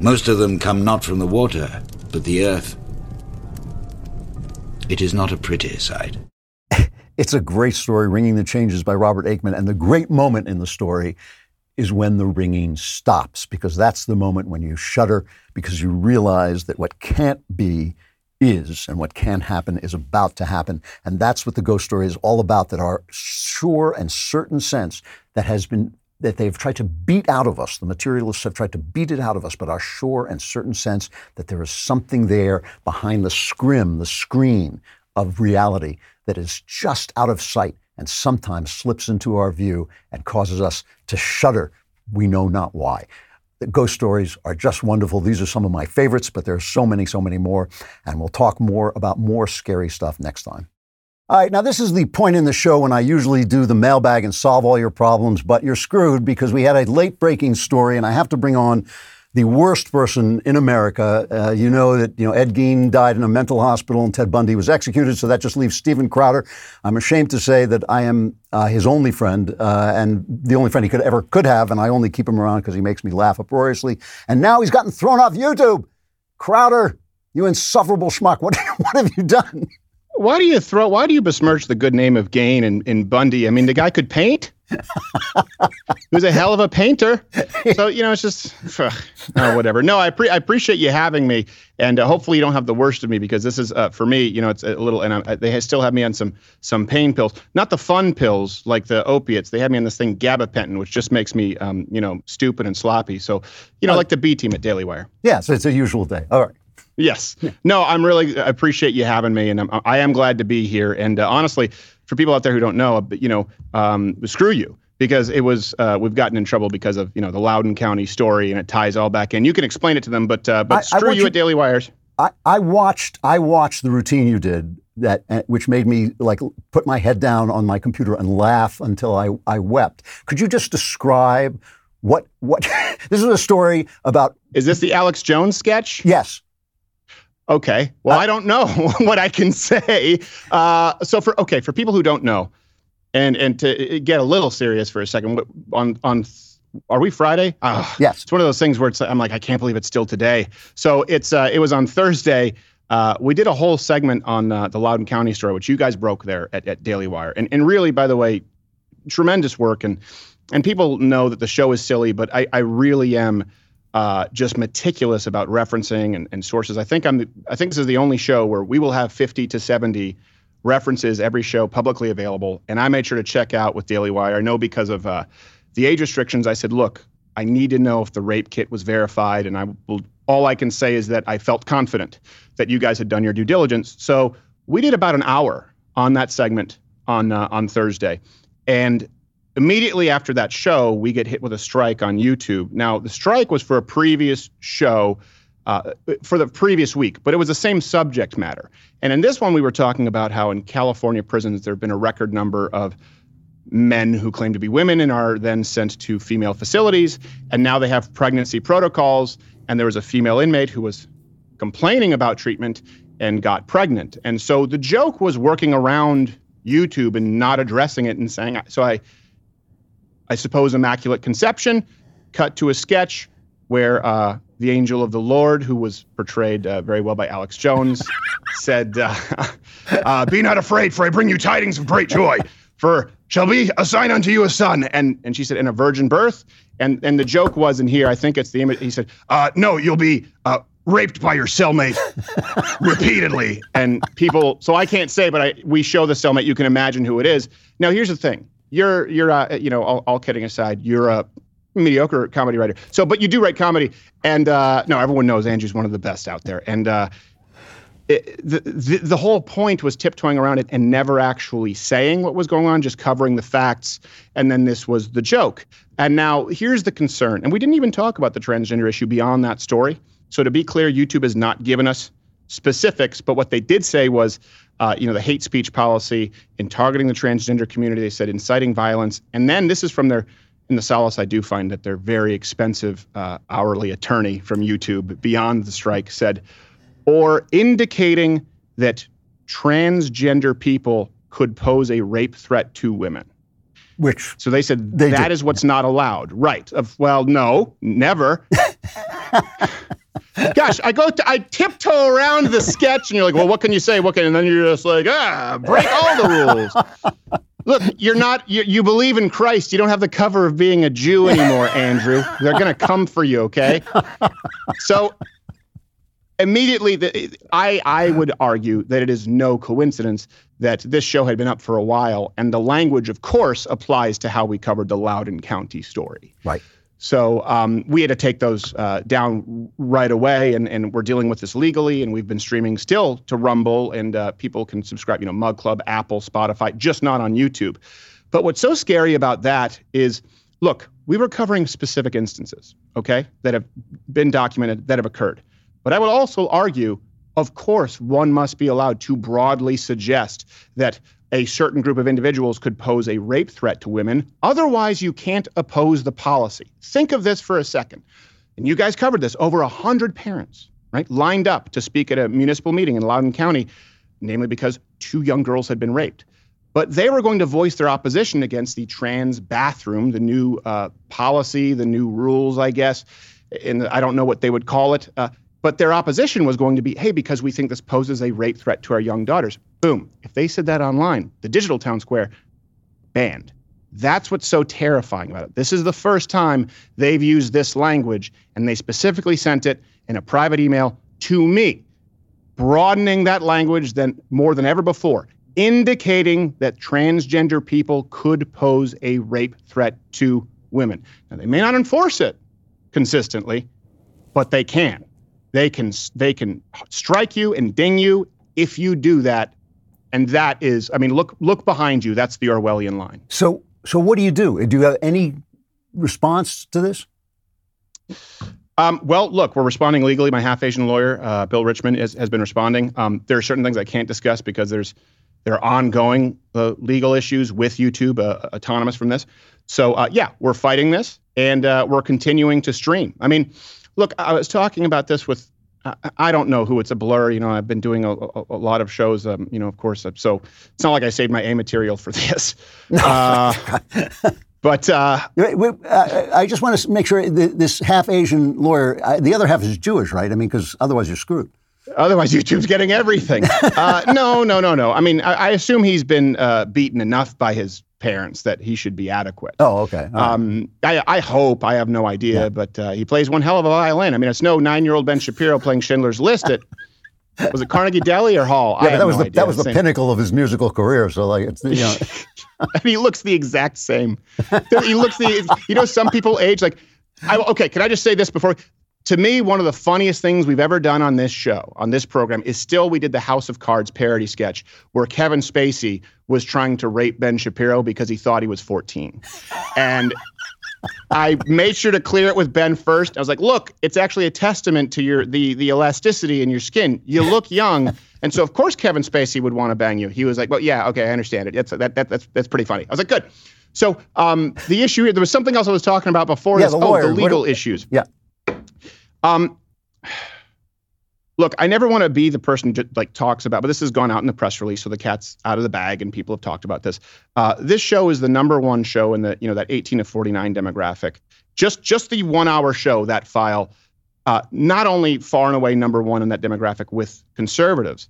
Most of them come not from the water, but the earth. It is not a pretty sight. It's a great story, Ringing the Changes by Robert Aickman. And the great moment in the story is when the ringing stops, because that's the moment when you shudder, because you realize that what can't be is, and what can happen is about to happen. And that's what the ghost story is all about, that our sure and certain sense that has been that they've tried to beat out of us. The materialists have tried to beat it out of us, but our sure and certain sense that there is something there behind the scrim, the screen of reality that is just out of sight and sometimes slips into our view and causes us to shudder. We know not why. The ghost stories are just wonderful. These are some of my favorites, but there are so many, so many more. And we'll talk more about more scary stuff next time. All right, now this is the point in the show when I usually do the mailbag and solve all your problems, but you're screwed because we had a late breaking story, and I have to bring on the worst person in America. Uh, you know that you know Ed Gein died in a mental hospital and Ted Bundy was executed. So that just leaves Steven Crowder. I'm ashamed to say that I am uh, his only friend uh, and the only friend he could ever could have, and I only keep him around because he makes me laugh uproariously. And now he's gotten thrown off YouTube. Crowder, you insufferable schmuck! What what have you done? Why do you throw? Why do you besmirch the good name of Gein and, and Bundy? I mean, the guy could paint. He was a hell of a painter. So you know, it's just oh, whatever. No, I, pre- I appreciate you having me, and uh, hopefully you don't have the worst of me because this is uh, for me. You know, it's a little, and I, they still have me on some some pain pills, not the fun pills like the opiates. They have me on this thing gabapentin, which just makes me, um, you know, stupid and sloppy. So you know, uh, like the B team at Daily Wire. Yeah, so it's a usual day. All right. Yes. No, I'm really I appreciate you having me, and I'm, I am glad to be here. And uh, honestly, for people out there who don't know, you know, um, screw you because it was uh, we've gotten in trouble because of you know the Loudoun County story, and it ties all back in. You can explain it to them, but uh, but I, screw I you, you at Daily Wires. I, I watched I watched the routine you did that uh, which made me like put my head down on my computer and laugh until I, I wept. Could you just describe what what this is a story about Is this the Alex Jones sketch? Yes. Okay. Well, uh, I don't know what I can say. Uh, so for okay, for people who don't know, and and to get a little serious for a second, on on are we Friday? Oh, yes. It's one of those things where it's I'm like I can't believe it's still today. So it's uh, it was on Thursday. Uh, we did a whole segment on uh, the Loudoun County story, which you guys broke there at, at Daily Wire, and and really, by the way, tremendous work. And and people know that the show is silly, but I I really am uh, just meticulous about referencing and, and sources. I think I'm. I think this is the only show where we will have 50 to 70 references every show publicly available. And I made sure to check out with Daily Wire. I know because of uh, the age restrictions. I said, look, I need to know if the rape kit was verified, and I will. All I can say is that I felt confident that you guys had done your due diligence. So we did about an hour on that segment on uh, on Thursday, and Immediately after that show, we get hit with a strike on YouTube. Now, the strike was for a previous show uh, for the previous week, but it was the same subject matter. And in this one, we were talking about how in California prisons, there have been a record number of men who claim to be women and are then sent to female facilities. And now they have pregnancy protocols. And there was a female inmate who was complaining about treatment and got pregnant. And so the joke was working around YouTube and not addressing it and saying, so I I suppose, Immaculate Conception, cut to a sketch where uh, the angel of the Lord, who was portrayed uh, very well by Alex Jones, said, uh, uh, Be not afraid, for I bring you tidings of great joy. For shall be a sign unto you a son. And, and she said, In a virgin birth. And, and the joke was in here, I think it's the image. He said, uh, No, you'll be uh, raped by your cellmate repeatedly. And people, so I can't say, but I, we show the cellmate. You can imagine who it is. Now, here's the thing you're you're uh, you know all, all, kidding aside, you're a mediocre comedy writer. So, but you do write comedy, and uh, no, everyone knows Andrew's one of the best out there, and. Uh, it, the, the, the whole point was tiptoeing around it and never actually saying what was going on, just covering the facts. And then this was the joke. And now here's the concern. And we didn't even talk about the transgender issue beyond that story. So to be clear, YouTube has not given us specifics, but what they did say was uh, you know, the hate speech policy in targeting the transgender community. They said inciting violence. And then this is from their, in the solace I do find that their very expensive uh, hourly attorney from YouTube, beyond the strike, said, or indicating that transgender people could pose a rape threat to women. Which so they said they that did. is what's not allowed. Right. Of well, no, never. Gosh, I go to, I tiptoe around the sketch, and you're like, well, what can you say? What can? And then you're just like, ah, break all the rules. Look, you're not. You, you believe in Christ. You don't have the cover of being a Jew anymore, Andrew. They're gonna come for you, okay? So immediately, the, I I would argue that it is no coincidence that this show had been up for a while, and the language, of course, applies to how we covered the Loudoun County story. Right. So um, we had to take those uh, down right away, and, and we're dealing with this legally, and we've been streaming still to Rumble, and uh, people can subscribe, you know, Mug Club, Apple, Spotify, just not on YouTube. But what's so scary about that is, look, we were covering specific instances, okay, that have been documented, that have occurred. But I would also argue, of course, one must be allowed to broadly suggest that a certain group of individuals could pose a rape threat to women. Otherwise, you can't oppose the policy. Think of this for a second. and you guys covered this, over 100 parents, right, lined up to speak at a municipal meeting in Loudoun County, namely because two young girls had been raped. But they were going to voice their opposition against the trans bathroom, the new uh, policy, the new rules, I guess. And I don't know what they would call it. Uh, but their opposition was going to be, hey, because we think this poses a rape threat to our young daughters. Boom. If they said that online, the digital town square, banned. That's what's so terrifying about it. This is the first time they've used this language, and they specifically sent it in a private email to me, broadening that language than more than ever before, indicating that transgender people could pose a rape threat to women. Now they may not enforce it consistently, but they can. They can they can strike you and ding you if you do that. And that is, I mean, look look behind you. That's the Orwellian line. So so what do you do? Do you have any response to this? Um, well, look, we're responding legally. My half Asian lawyer, uh, Bill Richmond, is, has been responding. Um, there are certain things I can't discuss because there's there are ongoing uh, legal issues with YouTube, uh, autonomous from this. So uh, yeah, we're fighting this, and uh, we're continuing to stream. I mean, look, I was talking about this with. I don't know who it's a blur. You know, I've been doing a, a, a lot of shows. Um, you know, of course. So it's not like I saved my A material for this. Uh, but uh, I just want to make sure this half Asian lawyer, the other half is Jewish, right? I mean, because otherwise you're screwed. Otherwise, YouTube's getting everything. uh, no, no, no, no. I mean, I, I assume he's been uh, beaten enough by his parents that he should be adequate. Oh, okay. Um, I, I hope. I have no idea, yeah. but uh, he plays one hell of a violin. I mean, it's no nine-year-old Ben Shapiro playing Schindler's List It was it Carnegie Deli or Hall? Yeah, that was no the that was the pinnacle of his musical career. So like, it's you know. and he looks the exact same. he looks the you know some people age like. I, okay, can I just say this before? To me, one of the funniest things we've ever done on this show, on this program, is still we did the House of Cards parody sketch where Kevin Spacey was trying to rape Ben Shapiro because he thought he was 14. And I made sure to clear it with Ben first. I was like, "Look, it's actually a testament to your the the elasticity in your skin. You look young." And so, of course, Kevin Spacey would want to bang you. He was like, "Well, yeah, okay, I understand it. That's that, that that's that's pretty funny." I was like, "Good." So, um, the issue here, there was something else I was talking about before yeah, this. The lawyer. Oh, the legal what, issues. Yeah. Um, look, I never want to be the person that like talks about, but this has gone out in the press release, so the cat's out of the bag, and people have talked about this. Uh, this show is the number one show in the you know that 18 to 49 demographic. Just just the one hour show that file, uh, not only far and away number one in that demographic with conservatives,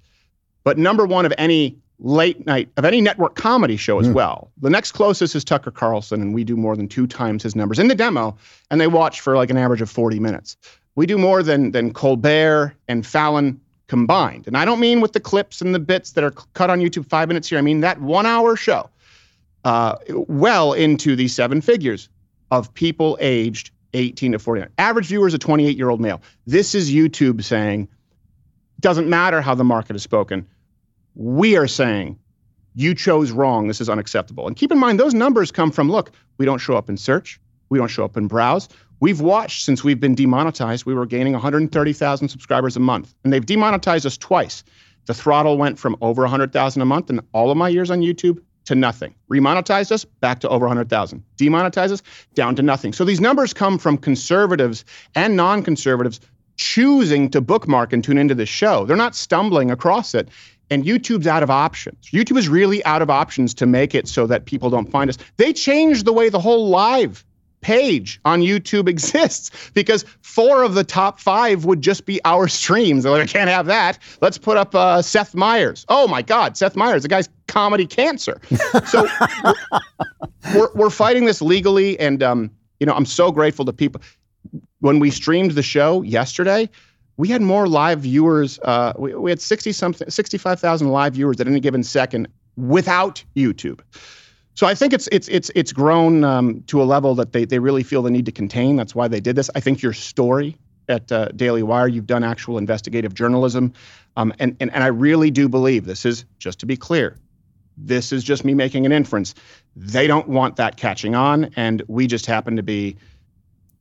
but number one of any late night of any network comedy show as Mm. well. The next closest is Tucker Carlson, and we do more than two times his numbers in the demo, and they watch for like an average of 40 minutes. We do more than than Colbert and Fallon combined. And I don't mean with the clips and the bits that are cut on YouTube five minutes here. I mean that one hour show, uh, well into the seven figures of people aged 18 to 49. Average viewer is a 28 year old male. This is YouTube saying, doesn't matter how the market is spoken. We are saying you chose wrong. This is unacceptable. And keep in mind, those numbers come from look, we don't show up in search, we don't show up in browse. We've watched since we've been demonetized, we were gaining 130,000 subscribers a month, and they've demonetized us twice. The throttle went from over 100,000 a month in all of my years on YouTube to nothing. Remonetized us back to over 100,000. Demonetized us down to nothing. So these numbers come from conservatives and non conservatives choosing to bookmark and tune into the show. They're not stumbling across it. And YouTube's out of options. YouTube is really out of options to make it so that people don't find us. They changed the way the whole live page on YouTube exists because four of the top five would just be our streams. They're like, I can't have that. Let's put up uh, Seth Meyers. Oh my God, Seth Meyers, the guy's comedy cancer. So we're, we're fighting this legally. And, um, you know, I'm so grateful to people. When we streamed the show yesterday, we had more live viewers. Uh, we, we had 60 something, 65,000 live viewers at any given second without YouTube. So I think it's it's it's it's grown um, to a level that they they really feel the need to contain. That's why they did this. I think your story at uh, Daily Wire, you've done actual investigative journalism, um, and and and I really do believe this is just to be clear. This is just me making an inference. They don't want that catching on, and we just happen to be,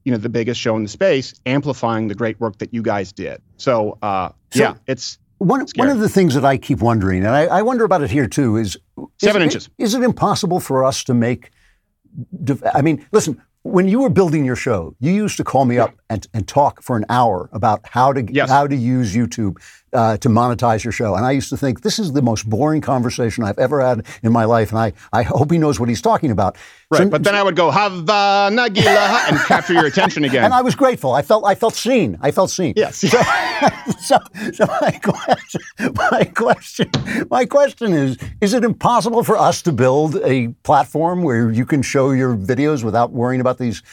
you know, the biggest show in the space, amplifying the great work that you guys did. So, uh, So- yeah, it's One, one of the things that I keep wondering, and I, I wonder about it here too, is Seven is, inches. Is it impossible for us to make? I mean, listen, when you were building your show, you used to call me up and, and talk for an hour about how to how to use YouTube uh, to monetize your show. And I used to think this is the most boring conversation I've ever had in my life. And I, I hope he knows what he's talking about. Right, So- but then I would go Hava Nagila and capture your attention again. and I was grateful. I felt I felt seen. I felt seen. Yes. So, so, so my question, my question, my question is: Is it impossible for us to build a platform where you can show your videos without worrying about these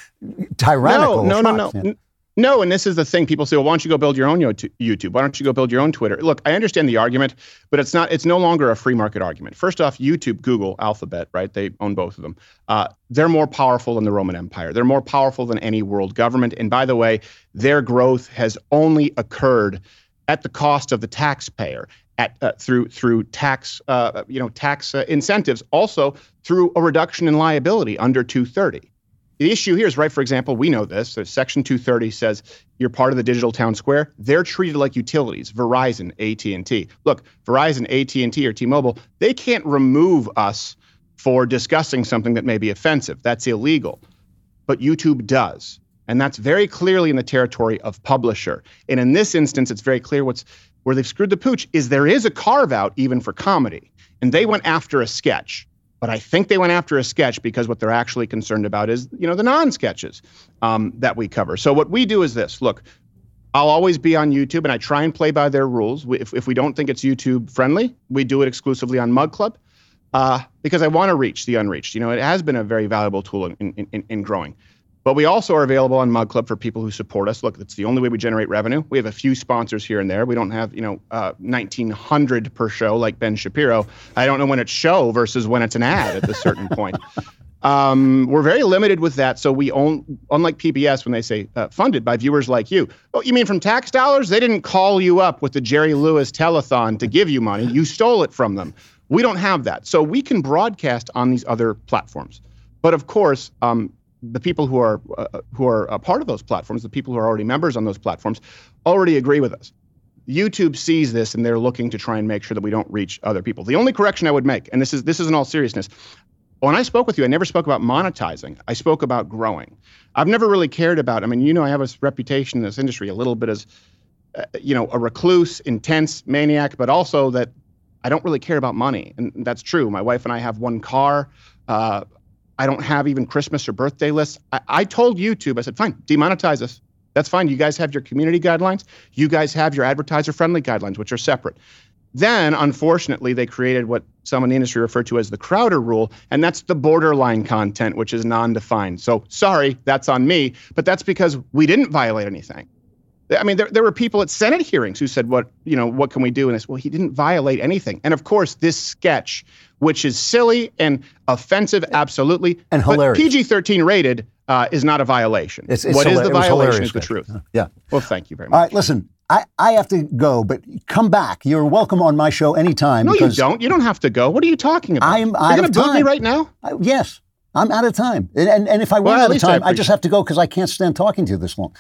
tyrannical? No, no, no, no. Yeah. No, and this is the thing. People say, well, why don't you go build your own YouTube? Why don't you go build your own Twitter? Look, I understand the argument, but it's not. It's no longer a free market argument. First off, YouTube, Google, Alphabet, right? They own both of them. Uh, they're more powerful than the Roman Empire. They're more powerful than any world government. And by the way, their growth has only occurred at the cost of the taxpayer. At, uh, through through tax uh, you know tax uh, incentives, also through a reduction in liability under 230. The issue here is, right, for example, we know this. So Section 230 says you're part of the digital town square. They're treated like utilities, Verizon, AT&T. Look, Verizon, AT&T, or T-Mobile, they can't remove us for discussing something that may be offensive. That's illegal. But YouTube does. And that's very clearly in the territory of publisher. And in this instance, it's very clear what's where they've screwed the pooch is there is a carve out even for comedy. And they went after a sketch. But I think they went after a sketch because what they're actually concerned about is, you know, the non-sketches um, that we cover. So what we do is this: look, I'll always be on YouTube, and I try and play by their rules. We, if, if we don't think it's YouTube friendly, we do it exclusively on Mug Club uh, because I want to reach the unreached. You know, it has been a very valuable tool in, in, in, in growing. But we also are available on Mug Club for people who support us. Look, it's the only way we generate revenue. We have a few sponsors here and there. We don't have, you know, uh, 1900 per show like Ben Shapiro. I don't know when it's show versus when it's an ad at a certain point. Um, we're very limited with that. So we own, unlike PBS, when they say uh, funded by viewers like you. Oh, you mean from tax dollars? They didn't call you up with the Jerry Lewis telethon to give you money. You stole it from them. We don't have that. So we can broadcast on these other platforms. But of course, um, the people who are uh, who are a part of those platforms, the people who are already members on those platforms, already agree with us. YouTube sees this and they're looking to try and make sure that we don't reach other people. The only correction I would make, and this is this is in all seriousness, when I spoke with you, I never spoke about monetizing. I spoke about growing. I've never really cared about. I mean, you know, I have a reputation in this industry a little bit as, uh, you know, a recluse, intense maniac, but also that I don't really care about money, and that's true. My wife and I have one car. Uh, I don't have even Christmas or birthday lists. I, I told YouTube, I said, fine, demonetize us. That's fine. You guys have your community guidelines. You guys have your advertiser friendly guidelines, which are separate. Then, unfortunately, they created what some in the industry refer to as the Crowder rule, and that's the borderline content, which is non defined. So, sorry, that's on me, but that's because we didn't violate anything. I mean, there, there were people at Senate hearings who said, "What you know? What can we do?" And this, well, he didn't violate anything. And of course, this sketch, which is silly and offensive, absolutely, And but hilarious. PG-13 rated, uh, is not a violation. It's- it's what is the violation is the truth. Yeah. Well, thank you very much. All right, listen. I, I have to go, but come back. You're welcome on my show anytime. No, you don't. You don't have to go. What are you talking about? I'm You're out going to boot me right now? I- yes, I'm out of time. And, and, and if I Well, run out of least I time, I, just have to go because I can't stand talking to you this long.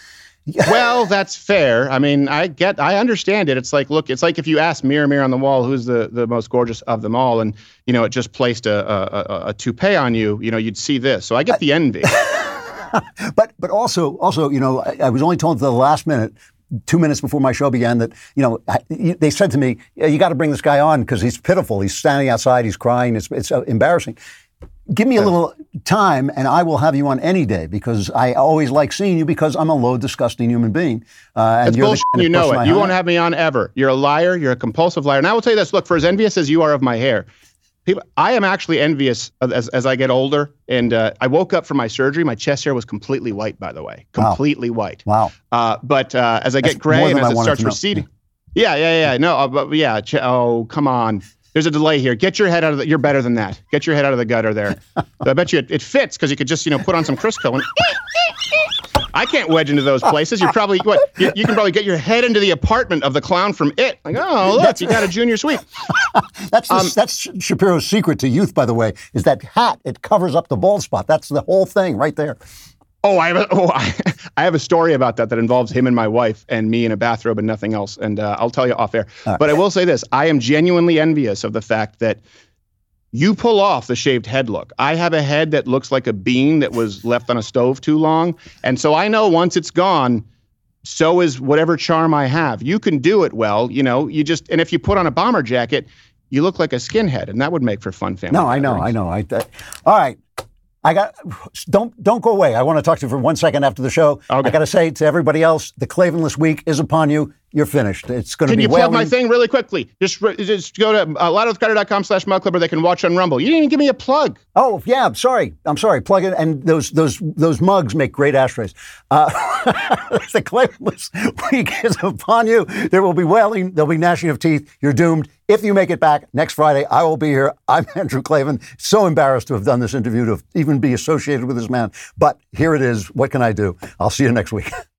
well, that's fair. I mean, I get, I understand it. It's like, look, it's like if you ask mirror, mirror on the wall, who's the, the most gorgeous of them all, and you know, it just placed a, a, a, a toupee on you, you know, you'd see this. So I get the envy. but but also also you know I, I was only told at the last minute two minutes before my show began that you know they said to me you got to bring this guy on because he's pitiful he's standing outside he's crying it's it's uh, embarrassing give me a little time and I will have you on any day because I always like seeing you because I'm a low disgusting human being uh, and That's you're bullshit. You know it. You won't have me on ever. You're a liar. You're a compulsive liar. And I will tell you this. Look, for as envious as you are of my hair, people, I am actually envious as, as I get older. And uh, I woke up from my surgery. My chest hair was completely white, by the way, Wow. completely white. wow Uh, but uh, as I That's get gray and as I it starts receding, yeah, yeah, yeah. No, uh, but yeah. Ch- oh, come on. There's a delay here. Get your head out of the. You're better than that. Get your head out of the gutter there. So I bet you it, it fits because you could just you know put on some Crisco and. I can't wedge into those places. You're probably what you, you can probably get your head into the apartment of the clown from It. Like, oh look, you got a junior suite. that's Um, that's Shapiro's secret to youth by the way is that hat it covers up the bald spot that's the whole thing right there Oh, I have a, oh, I, I have a story about that that involves him and my wife and me in a bathrobe and nothing else. And uh, I'll tell you off air. But I will say this: I am genuinely envious of the fact that you pull off the shaved head look. I have a head that looks like a bean that was left on a stove too long. And so I know once it's gone, so is whatever charm I have. You can do it well, you know, you just, and if you put on a bomber jacket, you look like a skinhead, and that would make for fun family. No, I know, I know. I, I, all right. I got don't don't go away. I want to talk to you for one second after the show. Okay. I got to say to everybody else, the Klavanless week is upon you. You're finished. It's going to be. Can you plug my thing really quickly? Just just go to uh, louderwithcrowder.com slash mug club or they can watch on Rumble. You didn't even give me a plug. Oh yeah, I'm sorry. I'm sorry. Plug it, and those those those mugs make great ashtrays. Uh, the Klavanless week is upon you. There will be wailing. There'll be gnashing of teeth. You're doomed. If you make it back next Friday, I will be here. I'm Andrew Klavan. So embarrassed to have done this interview, to even be associated with this man. But here it is. What can I do? I'll see you next week.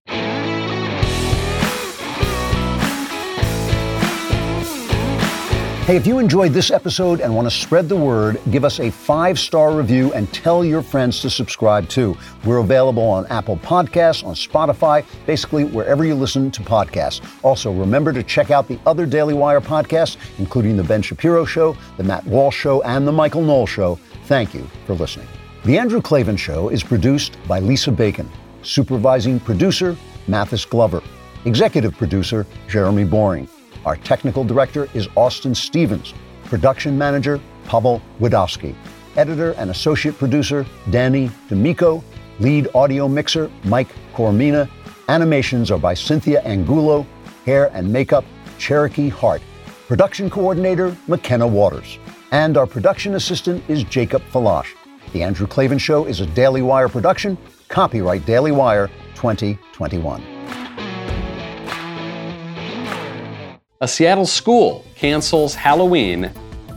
Hey, if you enjoyed this episode and want to spread the word, give us a five star review and tell your friends to subscribe too. We're available on Apple Podcasts, on Spotify, basically wherever you listen to podcasts. Also, remember to check out the other Daily Wire podcasts, including The Ben Shapiro Show, The Matt Walsh Show, and The Michael Knowles Show. Thank you for listening. The Andrew Klavan Show is produced by Lisa Bacon, supervising producer, Mathis Glover, executive producer, Jeremy Boring. Our technical director is Austin Stevens. Production manager, Pavel Wadowski. Editor and associate producer, Danny D'Amico. Lead audio mixer, Mike Coromina. Animations are by Cynthia Angulo. Hair and makeup, Cherokee Hart. Production coordinator, McKenna Waters. And our production assistant is Jacob Falash. The Andrew Klavan Show is a Daily Wire production. Copyright Daily Wire 2021. A Seattle school cancels Halloween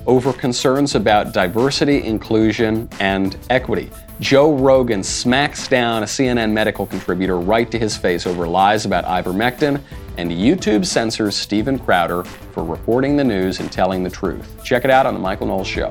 over concerns about diversity, inclusion, and equity. Joe Rogan smacks down a CNN medical contributor right to his face over lies about ivermectin, and YouTube censors Steven Crowder for reporting the news and telling the truth. Check it out on The Michael Knowles Show.